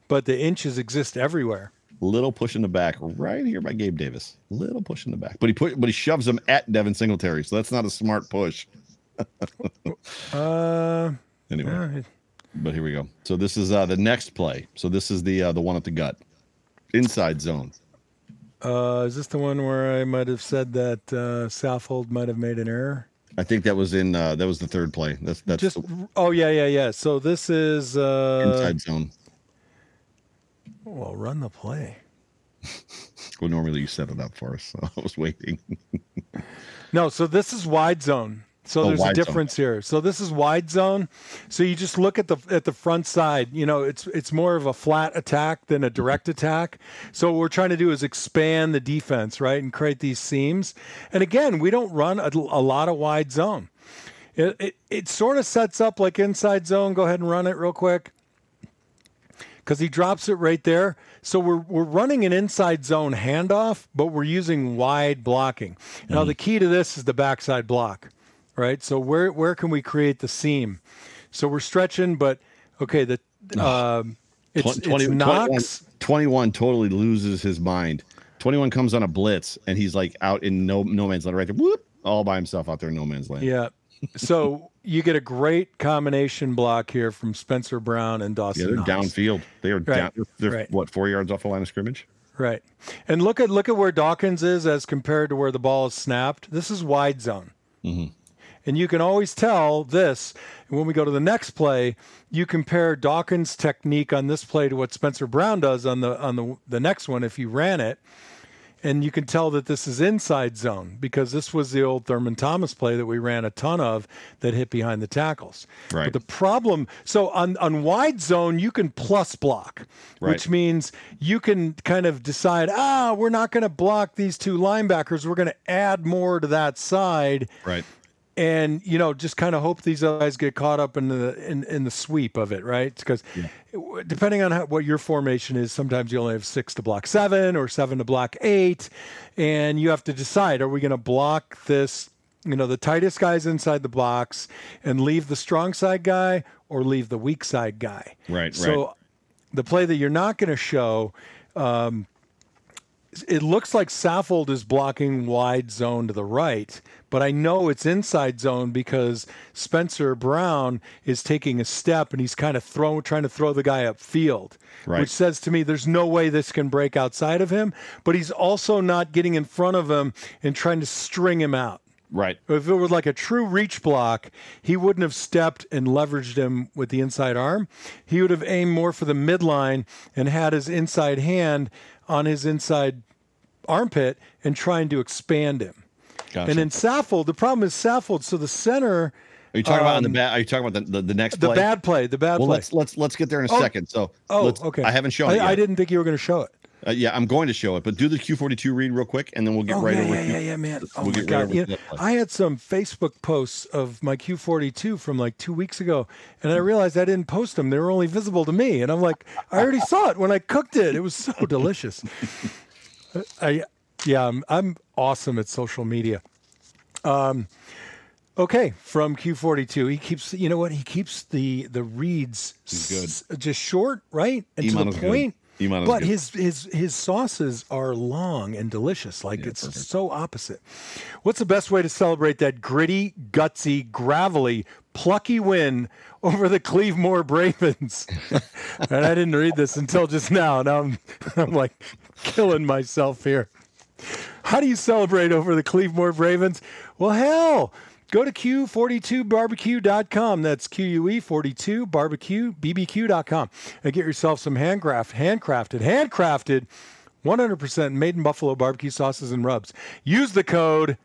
but the inches exist everywhere. Little push in the back right here by Gabe Davis. Little push in the back, but he put, but he shoves him at Devin Singletary. So that's not a smart push. Uh, Anyway, but here we go. So this is uh, the next play. So this is the uh, the one at the gut, inside zone. uh, is this the one where I might have said that uh, Saffold might have made an error? I think that was in uh, that was the third play. That's that's Just the oh yeah yeah yeah. So this is uh, inside zone. Oh, well, run the play. Well, normally you set it up for us, so I was waiting. No, so this is wide zone. So Oh, there's a wide zone. difference here. So this is wide zone. So you just look at the at the front side. You know, it's it's more of a flat attack than a direct attack. So what we're trying to do is expand the defense, right, and create these seams. And again, we don't run a, a lot of wide zone. It, it it sort of sets up like inside zone. Go ahead and run it real quick because he drops it right there. So we're we're running an inside zone handoff, but we're using wide blocking. Now the key to this is the backside block, right? So where where can we create the seam? So we're stretching, but okay, the um, it's, 20 it's 21 21 totally loses his mind. 21 comes on a blitz and he's like out in no no man's land right there. Whoop, all by himself out there in no man's land. Yeah. So you get a great combination block here from Spencer Brown and Dawson. Yeah, they're Knox. downfield. They are Right, down. They're, right. what four yards off the line of scrimmage. Right. And look at look at where Dawkins is as compared to where the ball is snapped. This is wide zone. Mm-hmm. And you can always tell this when we go to the next play. You compare Dawkins' technique on this play to what Spencer Brown does on the on the the next one if you ran it, and you can tell that this is inside zone because this was the old Thurman Thomas play that we ran a ton of that hit behind the tackles. Right. But the problem, so on on wide zone, you can plus block, which means you can kind of decide, ah, we're not going to block these two linebackers. We're going to add more to that side Right. And you know just kind of hope these guys get caught up in the in, in the sweep of it right? Because depending on how, what your formation is sometimes you only have six to block seven or seven to block eight and you have to decide are we going to block this you know the tightest guys inside the box and leave the strong side guy or leave the weak side guy? Right, so right. the play that you're not going to show um, it looks like Saffold is blocking wide zone to the right, but I know it's inside zone because Spencer Brown is taking a step and he's kind of throw, trying to throw the guy upfield, Right. which says to me there's no way this can break outside of him, but he's also not getting in front of him and trying to string him out. Right. If it was like a true reach block, he wouldn't have stepped and leveraged him with the inside arm. He would have aimed more for the midline and had his inside hand on his inside armpit and trying to expand him. Gotcha. And then Saffold, the problem is Saffold. So the center, Are you talking about on the um, bad? Are you talking about the, the, the next the play? bad play, the bad play Well, play. let's let's let's get there in a Oh. second. So oh, okay. I haven't shown I, it yet. I didn't think you were going to show it. Uh, yeah, I'm going to show it, but do the Q42 read real quick, and then we'll get Oh right yeah, over. yeah, yeah, yeah, man. Oh we'll my get right god! over You to know, that play. I had some Facebook posts of my Q42 from like two weeks ago, and I realized I didn't post them. They were only visible to me, and I'm like, I already saw it when I cooked it. It was so delicious. I, yeah, I'm, I'm awesome at social media. Um, okay, from Q42, he keeps. You know what? He keeps the the reads s- just short, right, and Iman to the point. But good. his his his sauces are long and delicious. Like it's perfect. so opposite. What's the best way to celebrate that gritty, gutsy, gravelly, plucky win over the Cleveland Bravens? and I didn't read this until just now. Now I'm I'm like killing myself here. How do you celebrate over the Cleveland Ravens? Well, hell, go to Q42barbecue.com. That's QUE42barbecue, BBQ.com, and get yourself some handcraft, handcrafted, handcrafted 100% made in Buffalo barbecue sauces and rubs. Use the code,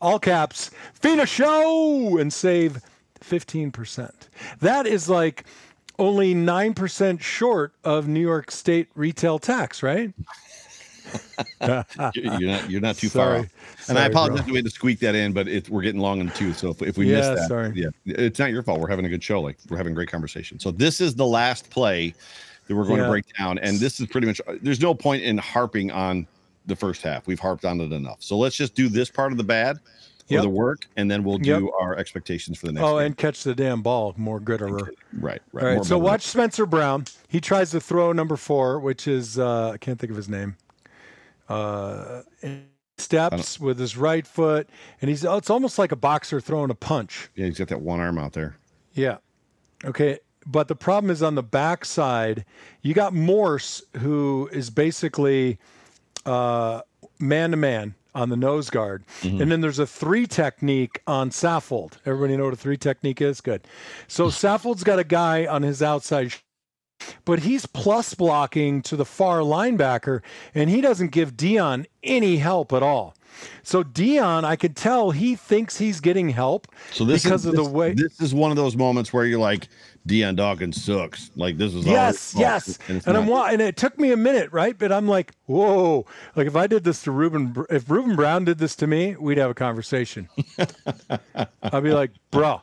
all caps, FINA Show, and save 15%. That is like only 9% short of New York State retail tax, right? You're not you're not too Sorry. far off. And I apologize bro. we had to squeak that in, but it, we're getting long in the tooth. So if, if we Yeah, miss that, sorry. yeah, it's not your fault. We're having a good show. Like we're having great conversation. So this is the last play that we're going to break down, and this is pretty much. There's no point in harping on the first half. We've harped on it enough. So let's just do this part of the bad or Yep. the work, and then we'll Yep. do our expectations for the next. Oh, game. and catch the damn ball. More gooder. right, right. All right, more so watch Spencer Brown. He tries to throw number four, which is uh, I can't think of his name. Uh, steps with his right foot, and he's it's almost like a boxer throwing a punch. Yeah, he's got that one arm out there. Yeah. Okay. But the problem is on the backside, you got Morse, who is basically man to man on the nose guard. And then there's a three technique on Saffold. Everybody know what a three technique is? Good. So Saffold's got a guy on his outside, but he's plus blocking to the far linebacker, and he doesn't give Dion any help at all. So Dion, I could tell he thinks he's getting help So this because is, of the way. this is one of those moments where you're like, Dion Dawkins sucks. Like this is Yes, yes. And And, I'm and it took me a minute, right? But I'm like, whoa! Like if I did this to Ruben, if Ruben Brown did this to me, we'd have a conversation. I'd be like, bro,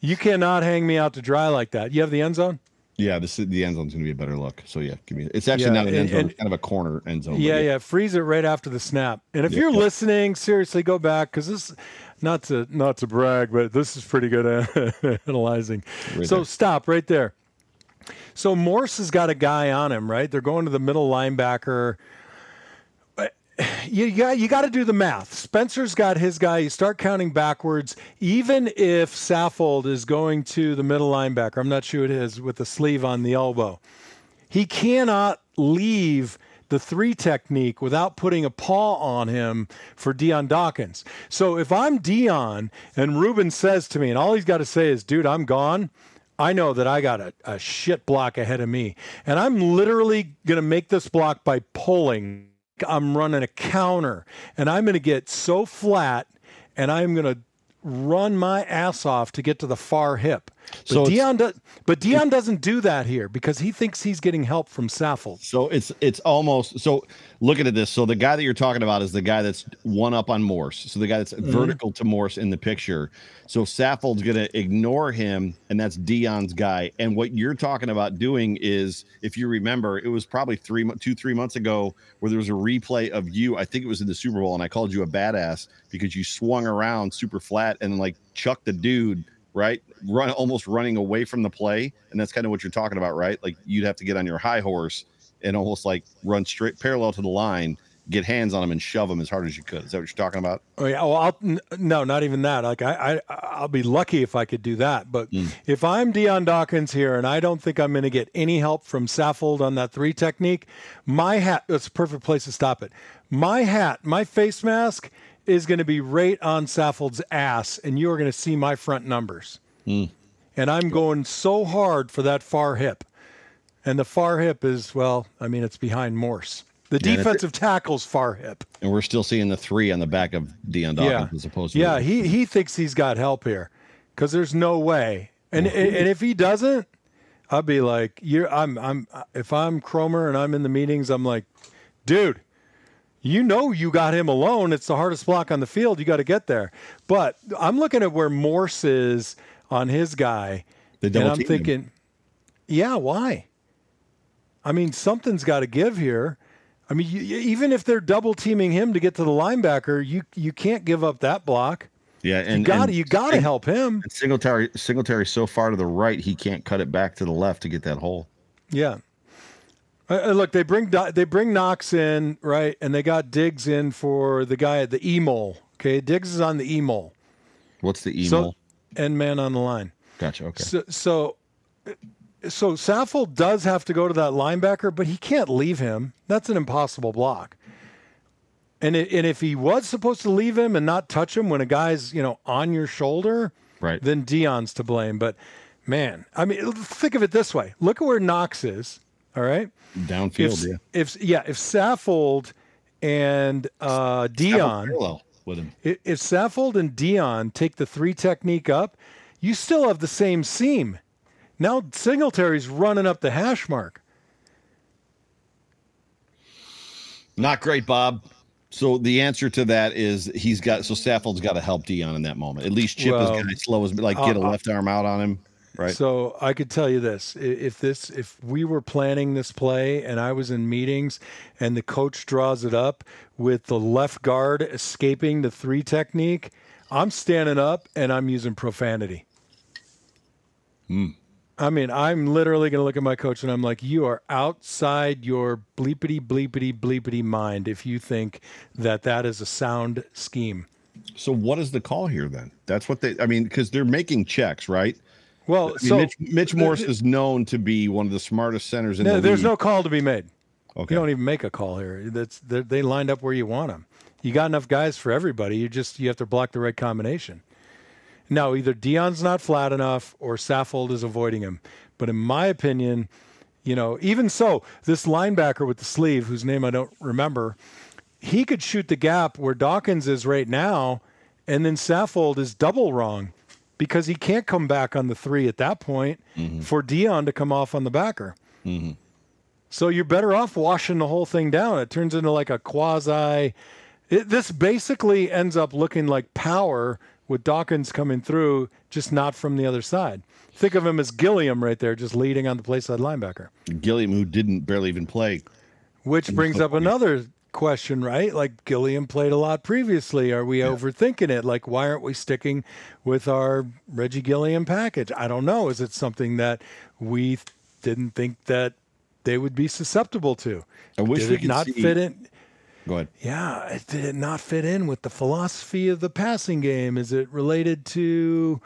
you cannot hang me out to dry like that. You have the end zone? Yeah, this is the end zone's gonna be a better look. So yeah, give me. It's actually Yeah, not an end zone. and- it's kind of a corner end zone. but Yeah, yeah. Freeze it right after the snap. And if Yeah, you're yeah. listening, seriously, go back because this, not to not to brag, but this is pretty good analyzing. Right so there. stop right there. So Morse has got a guy on him, right? They're going to the middle linebacker. You got you got to do the math. Spencer's got his guy. You start counting backwards. Even if Saffold is going to the middle linebacker, I'm not sure it is with the sleeve on the elbow he cannot leave the three technique without putting a paw on him for Dion Dawkins. So if I'm Dion and Ruben says to me, and all he's got to say is, dude, I'm gone. I know that I got a, a shit block ahead of me. And I'm literally going to make this block by pulling. I'm running a counter and I'm going to get so flat and I'm going to run my ass off to get to the far hip. But So Dion does, but Dion doesn't do that here because he thinks he's getting help from Saffold. So it's it's almost so looking at this. So the guy that you're talking about is the guy that's one up on Morse. So the guy that's Mm-hmm. vertical to Morse in the picture. So Saffold's gonna ignore him, and that's Dion's guy. And what you're talking about doing is, if you remember, it was probably three, two, three months ago where there was a replay of you. I think it was in the Super Bowl, and I called you a badass because you swung around super flat and like chucked the dude right run almost running away from the play and that's kind of what you're talking about right like you'd have to get on your high horse and almost like run straight parallel to the line get hands on them and shove them as hard as you could is that what you're talking about Oh yeah, well, I'll, n- no, not even that. Like I, I, I'll be lucky if I could do that. But hmm. if I'm Dion Dawkins here, and I don't think I'm going to get any help from Saffold on that three technique, my hat. That's a perfect place to stop it. My hat, my face mask is going to be right on Saffold's ass, and you are going to see my front numbers. Hmm. And I'm going so hard for that far hip, and the far hip is well, I mean, it's behind Morse. The Yeah, and if it- defensive tackle's far hip. and we're still seeing the three on the back of Dion Dawkins as opposed to yeah he he thinks he's got help here because there's no way and and and if he doesn't I'd be like you're i'm i'm if i'm Kromer and i'm in the meetings i'm like dude you know you got him alone it's the hardest block on the field you got to get there but i'm looking at where morse is on his guy and i'm teamed him. thinking yeah why i mean something's got to give here I mean, you, even if they're double teaming him to get to the linebacker, you you can't give up that block. yeah and You got to you got to help him. Singletary Singletary so far to the right he can't cut it back to the left to get that hole Yeah. Uh, uh, look, they bring they bring Knox in right, and they got Diggs in for the guy at the emol. Okay, Diggs is on the emol. what's the email So and man on the line. gotcha okay So so so Saffold does have to go to that linebacker, but he can't leave him. That's an impossible block. And it, and if he was supposed to leave him and not touch him when a guy's you know on your shoulder, Right. Then Dion's to blame. But man, I mean, think of it this way: look at where Knox is. All right. Downfield, If, yeah. if yeah, if Saffold and uh, Dion, parallel with him. if Saffold and Dion take the three technique up, you still have the same seam. Now Singletary's running up the hash mark. Not great, Bob. So the answer to that is he's got so Saffold's got to help Dion in that moment. At least chip Well, his guy slow as like get a uh, left arm out on him. Right. So I could tell you this: if this, if we were planning this play and I was in meetings, and the coach draws it up with the left guard escaping the three technique, I'm standing up and I'm using profanity. Hmm. I mean, I'm literally going to look at my coach and I'm like, "You are outside your bleepity bleepity bleepity mind if you think that that is a sound scheme." so what is the call here then? That's what they. I mean, because they're making checks, right? Well, I mean, so Mitch, Mitch Morse is known to be one of the smartest centers in no, the there's league. no call to be made. Okay. You don't even make a call here. That's they they lined up where you want them. You got enough guys for everybody. You just you have to block the right combination. Now, either Dion's not flat enough or Saffold is avoiding him. But in my opinion, you know, even so, this linebacker with the sleeve, whose name I don't remember, he could shoot the gap where Dawkins is right now, and then Saffold is double wrong because he can't come back on the three at that point mm-hmm. for Dion to come off on the backer. Mm-hmm. So you're better off washing the whole thing down. It turns into like a quasi. It, this basically ends up looking like power with Dawkins coming through, just not from the other side. Think of him as Gilliam right there, just leading on the play side linebacker. Gilliam, who didn't barely even play. Which brings up another question, right? Like Gilliam played a lot previously. Are we overthinking it? Like, why aren't we sticking with our Reggie Gilliam package? I don't know. Is it something that we didn't think that they would be susceptible to? I wish Did we it could not see- fit in? Go ahead. Yeah, it- did it not fit in with the philosophy of the passing game? Is it related to?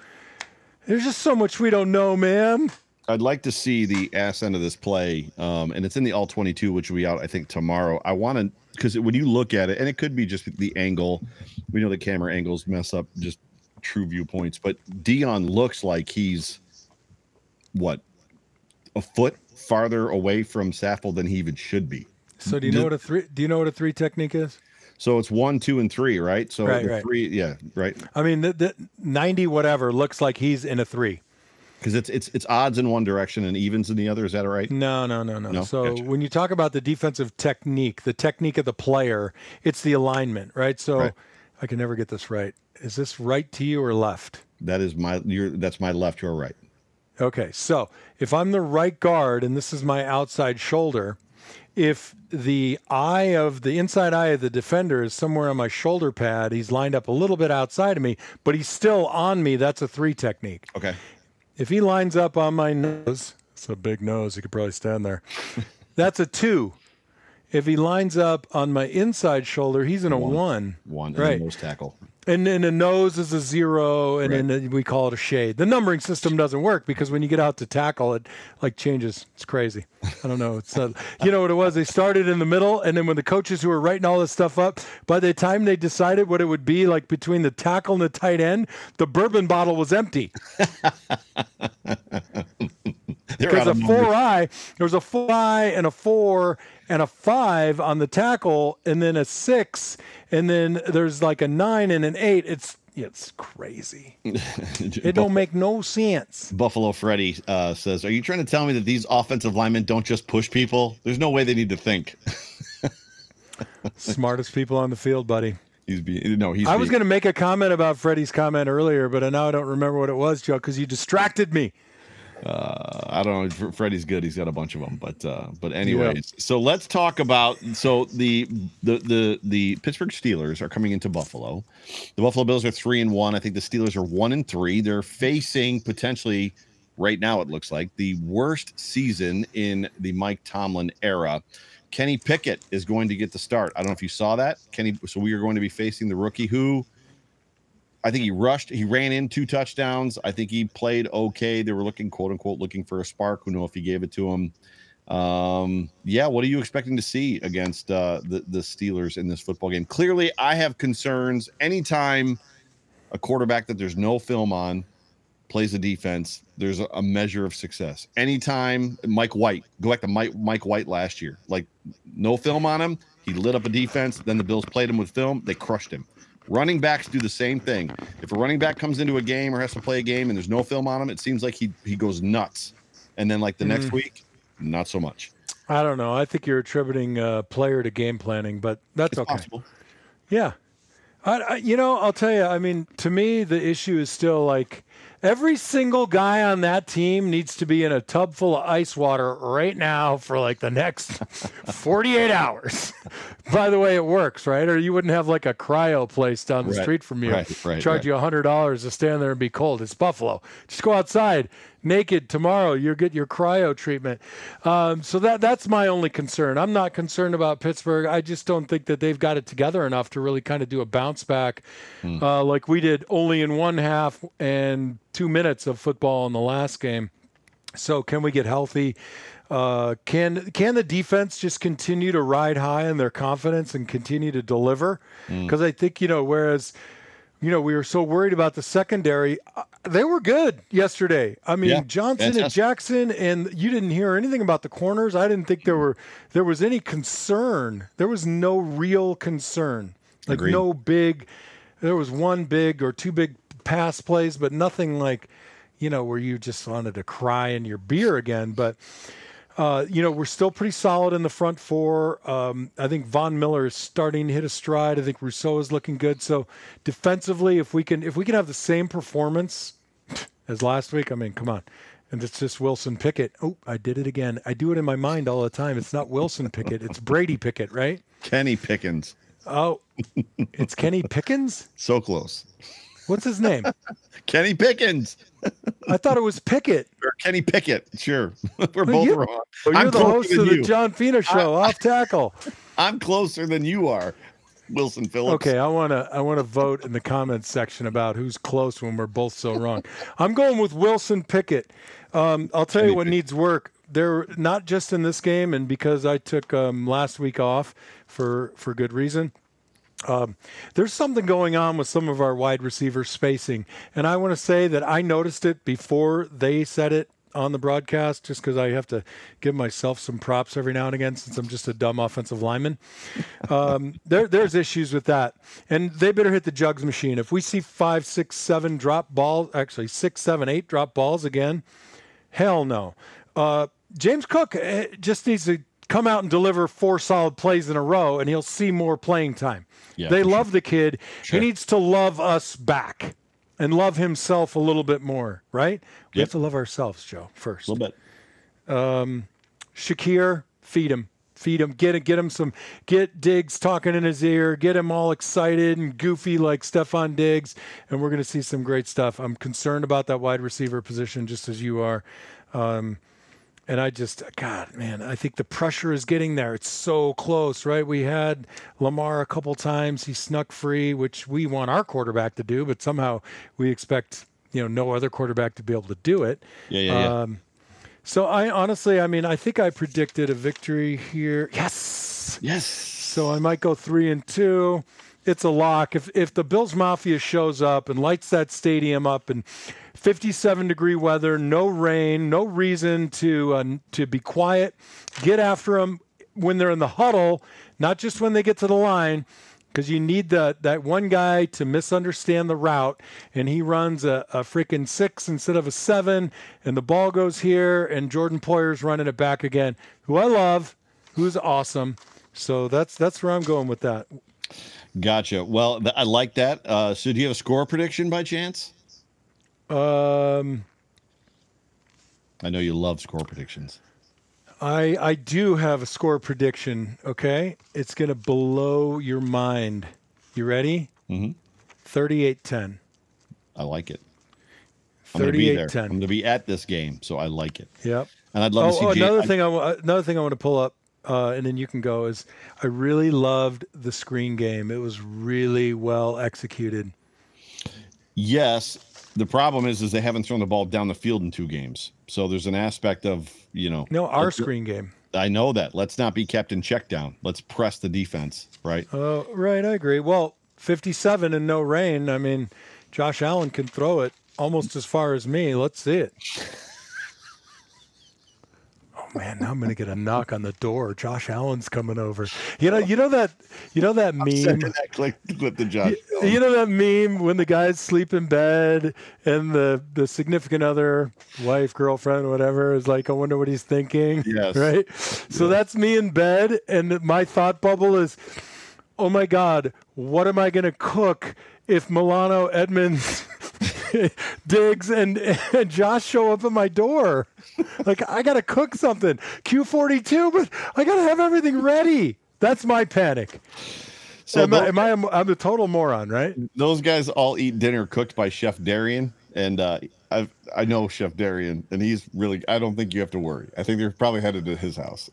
There's just so much we don't know, man. I'd like to see the ass end of this play, um, and it's in the all 22, which will be out, I think, tomorrow. I want to, because when you look at it, and it could be just the angle, we know the camera angles mess up just true viewpoints, but Dion looks like he's what a foot farther away from Saffold than he even should be. So do you know what a three? Do you know what a three technique is? So it's one, two, and three, right? So Right, the right. three, yeah, right. I mean, the, the ninety whatever looks like he's in a three. Because it's it's it's odds in one direction and evens in the other. Is that right? No, no, no, no. No? So Gotcha. when you talk about the defensive technique, the technique of the player, it's the alignment, right? So Right. I can never get this right. Is this right to you or left? That is my. You're that's my left. You're right. Okay, so if I'm the right guard and this is my outside shoulder, if the eye of the inside eye of the defender is somewhere on my shoulder pad, he's lined up a little bit outside of me, but he's still on me, that's a three technique. Okay. If he lines up on my nose, it's a big nose, he could probably stand there. That's a two. If he lines up on my inside shoulder, he's in a one. One and Right. nose tackle. And then the nose is a zero, and then we call it a shade. The numbering system doesn't work because when you get out to tackle, it like changes. It's crazy. I don't know. It's you know what it was. They started in the middle, and then when the coaches who were writing all this stuff up, by the time they decided what it would be like between the tackle and the tight end, the bourbon bottle was empty because a four eye there was a four eye and a four and a five on the tackle, and then a six, and then there's like a nine and an eight. It's it's crazy. It don't make no sense. Buffalo Freddy uh, says, "Are you trying to tell me that these offensive linemen don't just push people? There's no way they need to think." Smartest people on the field, buddy. he's being no. He's. I was going to make a comment about Freddie's comment earlier, but I now I don't remember what it was, Joe, because you distracted me. I don't know. Fr- Freddie's good. He's got a bunch of them, but uh, but anyways. So let's talk about so the the the the Pittsburgh Steelers are coming into Buffalo. The Buffalo Bills are three and one. I think the Steelers are one and three. They're facing potentially right now. It looks like the worst season in the Mike Tomlin era. Kenny Pickett is going to get the start. I don't know if you saw that, Kenny. So we are going to be facing the rookie who I think he rushed. He ran in two touchdowns. I think he played okay. They were looking, quote unquote, looking for a spark. Who know if he gave it to him? Um, yeah. What are you expecting to see against uh, the the Steelers in this football game? Clearly, I have concerns. Anytime a quarterback that there's no film on plays a defense, there's a, a measure of success. Anytime Mike White, go back to Mike Mike White last year, like no film on him, he lit up a defense. Then the Bills played him with film, they crushed him. Running backs do the same thing. If a running back comes into a game or has to play a game and there's no film on him, it seems like he he goes nuts. And then like the next Mm. week, not so much. I don't know. I think you're attributing uh, player to game planning, but that's It's okay. possible. Yeah. I, I, you know, I'll tell you, I mean, to me, the issue is still like every single guy on that team needs to be in a tub full of ice water right now for like the next 48 hours. By the way, it works, right? Or you wouldn't have like a cryo place down the Right, street from you, right, right, charge you $100 to stand there and be cold. It's Buffalo. Just go outside naked tomorrow. You'll get your cryo treatment. Um, so that that's my only concern. I'm not concerned about Pittsburgh. I just don't think that they've got it together enough to really kind of do a bounce back uh, like we did only in one half and two minutes of football in the last game. So can we get healthy? Uh, can can the defense just continue to ride high in their confidence and continue to deliver? Because I think you know, whereas you know we were so worried about the secondary, uh, they were good yesterday. I mean, Yeah, Johnson and. Jackson, and you didn't hear anything about the corners. I didn't think there were there was any concern. There was no real concern. Like Agreed. no big. There was one big or two big pass plays, but nothing like you know where you just wanted to cry in your beer again. But uh, you know, we're still pretty solid in the front four. Um, I think Von Miller is starting to hit a stride. I think Rousseau is looking good. So defensively, if we can if we can have the same performance as last week, I mean, come on. And it's just Wilson Pickett. Oh, I did it again. I do it in my mind all the time. It's not Wilson Pickett. It's Brady Pickett, right? Kenny Pickens. Oh, it's Kenny Pickens. So close. What's his name? Kenny Pickens. I thought it was Pickett. Or Kenny Pickett. Sure. We're both you- wrong. Well, I'm you're the host of the you. John Fina show, off tackle. I'm closer than you are, Wilson Phillips. Okay, I want to I want to vote in the comments section about who's close when we're both so wrong. I'm going with Wilson Pickett. Um, I'll tell you what needs work. They're not just in this game, and because I took um, last week off for for good reason. Um, there's something going on with some of our wide receiver spacing, and I want to say that I noticed it before they said it on the broadcast, just because I have to give myself some props every now and again, since I'm just a dumb offensive lineman. Um, there, there's issues with that, and they better hit the jugs machine. If we see five, six, seven drop balls, actually six, seven, eight drop balls again, hell no. Uh, James Cook eh, just needs to come out and deliver four solid plays in a row, and he'll see more playing time. Yeah, they love the kid. Sure. He needs to love us back and love himself a little bit more, right? We Yep. have to love ourselves, Joe, first. A little bit. Shakir, feed him. Feed him. Get it. Get him some. Get Diggs talking in his ear. Get him all excited and goofy like Stefon Diggs, and we're going to see some great stuff. I'm concerned about that wide receiver position, just as you are. Um, and I just, God, man, I think the pressure is getting there. It's so close, right? We had Lamar a couple times. He snuck free, which we want our quarterback to do, but somehow we expect, you know, no other quarterback to be able to do it. Yeah, yeah, yeah. Um, so I honestly, I mean, I think I predicted a victory here. Yes. yes. So I might go three and two. It's a lock. If if the Bills Mafia shows up and lights that stadium up in 57 degree weather, no rain, no reason to uh, to be quiet, get after them when they're in the huddle, not just when they get to the line, because you need the that one guy to misunderstand the route and he runs a, a freaking six instead of a seven, and the ball goes here, and Jordan Poyer's running it back again, who I love, who's awesome. So that's that's where I'm going with that. Gotcha. Well, th- I like that. Uh, so, do you have a score prediction by chance? Um, I know you love score predictions. I I do have a score prediction. Okay, it's gonna blow your mind. You ready? Mm-hmm. 38-10. I like it. I'm going to be 38-10. I'm going to be at this game, so I like it. Yep. And I'd love to see Oh, oh, another I- thing I wa- another thing I want to pull up, uh, and then you can go is I really loved the screen game. It was really well executed. Yes. The problem is, is they haven't thrown the ball down the field in two games. So there's an aspect of you know. No, our screen game. I know that. Let's not be kept in check down. Let's press the defense, right? Oh, right, I agree. Well, 57 and no rain. I mean, Josh Allen can throw it almost as far as me. Let's see it. Man, now I'm gonna get a knock on the door. Josh Allen's coming over. You know, you know that, you know that meme. That clip, clip to Josh. You, you know that meme when the guys sleep in bed and the the significant other, wife, girlfriend, whatever, is like, I wonder what he's thinking. Yes. Right. So that's me in bed, and my thought bubble is, oh my god, what am I gonna cook if Milano Edmunds? Diggs and, and Josh show up at my door. Like I gotta cook something. Q42, but I gotta have everything ready. That's my panic. So am, I, am I? I'm a total moron, right? those guys all eat dinner cooked by Chef Darian, and uh, I I know Chef Darian, and he's really. I don't think you have to worry. I think they're probably headed to his house.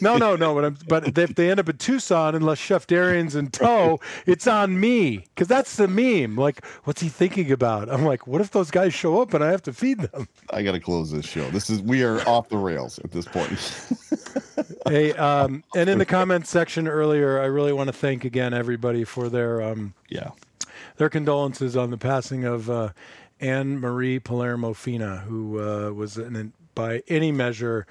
No, no, no. But, I'm, but if they end up in Tucson, unless Chef Darian's in tow, it's on me because that's the meme. Like, what's he thinking about? I'm like, what if those guys show up and I have to feed them? I got to close this show. This is we are off the rails at this point. Hey, um, and in the comments section earlier, I really want to thank again everybody for their um, yeah. their condolences on the passing of uh, Anne Marie Palermo Fina, who uh, was, an, by any measure,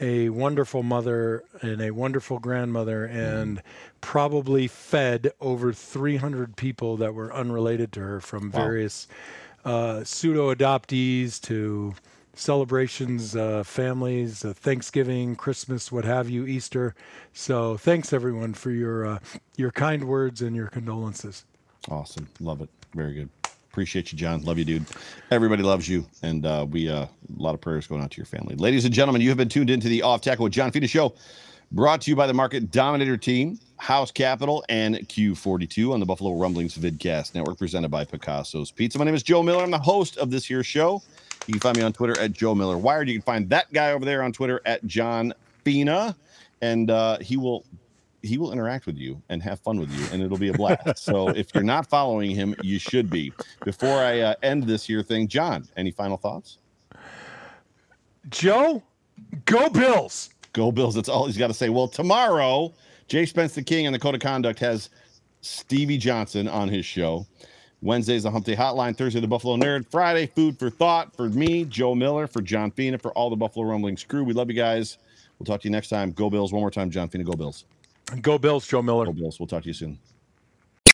a wonderful mother and a wonderful grandmother, and probably fed over 300 people that were unrelated to her from various uh, pseudo adoptees to celebrations, uh, families, uh, Thanksgiving, Christmas, what have you, Easter. So thanks everyone for your uh, your kind words and your condolences. Awesome. Love it. Very good. Appreciate you, John. Love you, dude. Everybody loves you. And uh, we, uh, a lot of prayers going out to your family. Ladies and gentlemen, you have been tuned into the Off Tackle with John Fina show, brought to you by the Market Dominator team, House Capital, and Q42 on the Buffalo Rumblings Vidcast Network, presented by Picasso's Pizza. My name is Joe Miller. I'm the host of this here show. You can find me on Twitter at Joe Miller Wired. You can find that guy over there on Twitter at John Fina. And uh, he will he will interact with you and have fun with you, and it'll be a blast. so if you're not following him, you should be. Before I uh, end this here thing, John, any final thoughts? Joe, go Bills. Go Bills. That's all he's got to say. Well, tomorrow, Jay Spence the King and the Code of Conduct has Stevie Johnson on his show. Wednesday's the Hump Day Hotline. Thursday, the Buffalo Nerd. Friday, Food for Thought for me, Joe Miller, for John Fina, for all the Buffalo Rumblings crew. We love you guys. We'll talk to you next time. Go Bills. One more time, John Fina. Go Bills. Go Bills, Joe Miller. Go Bills. We'll talk to you soon.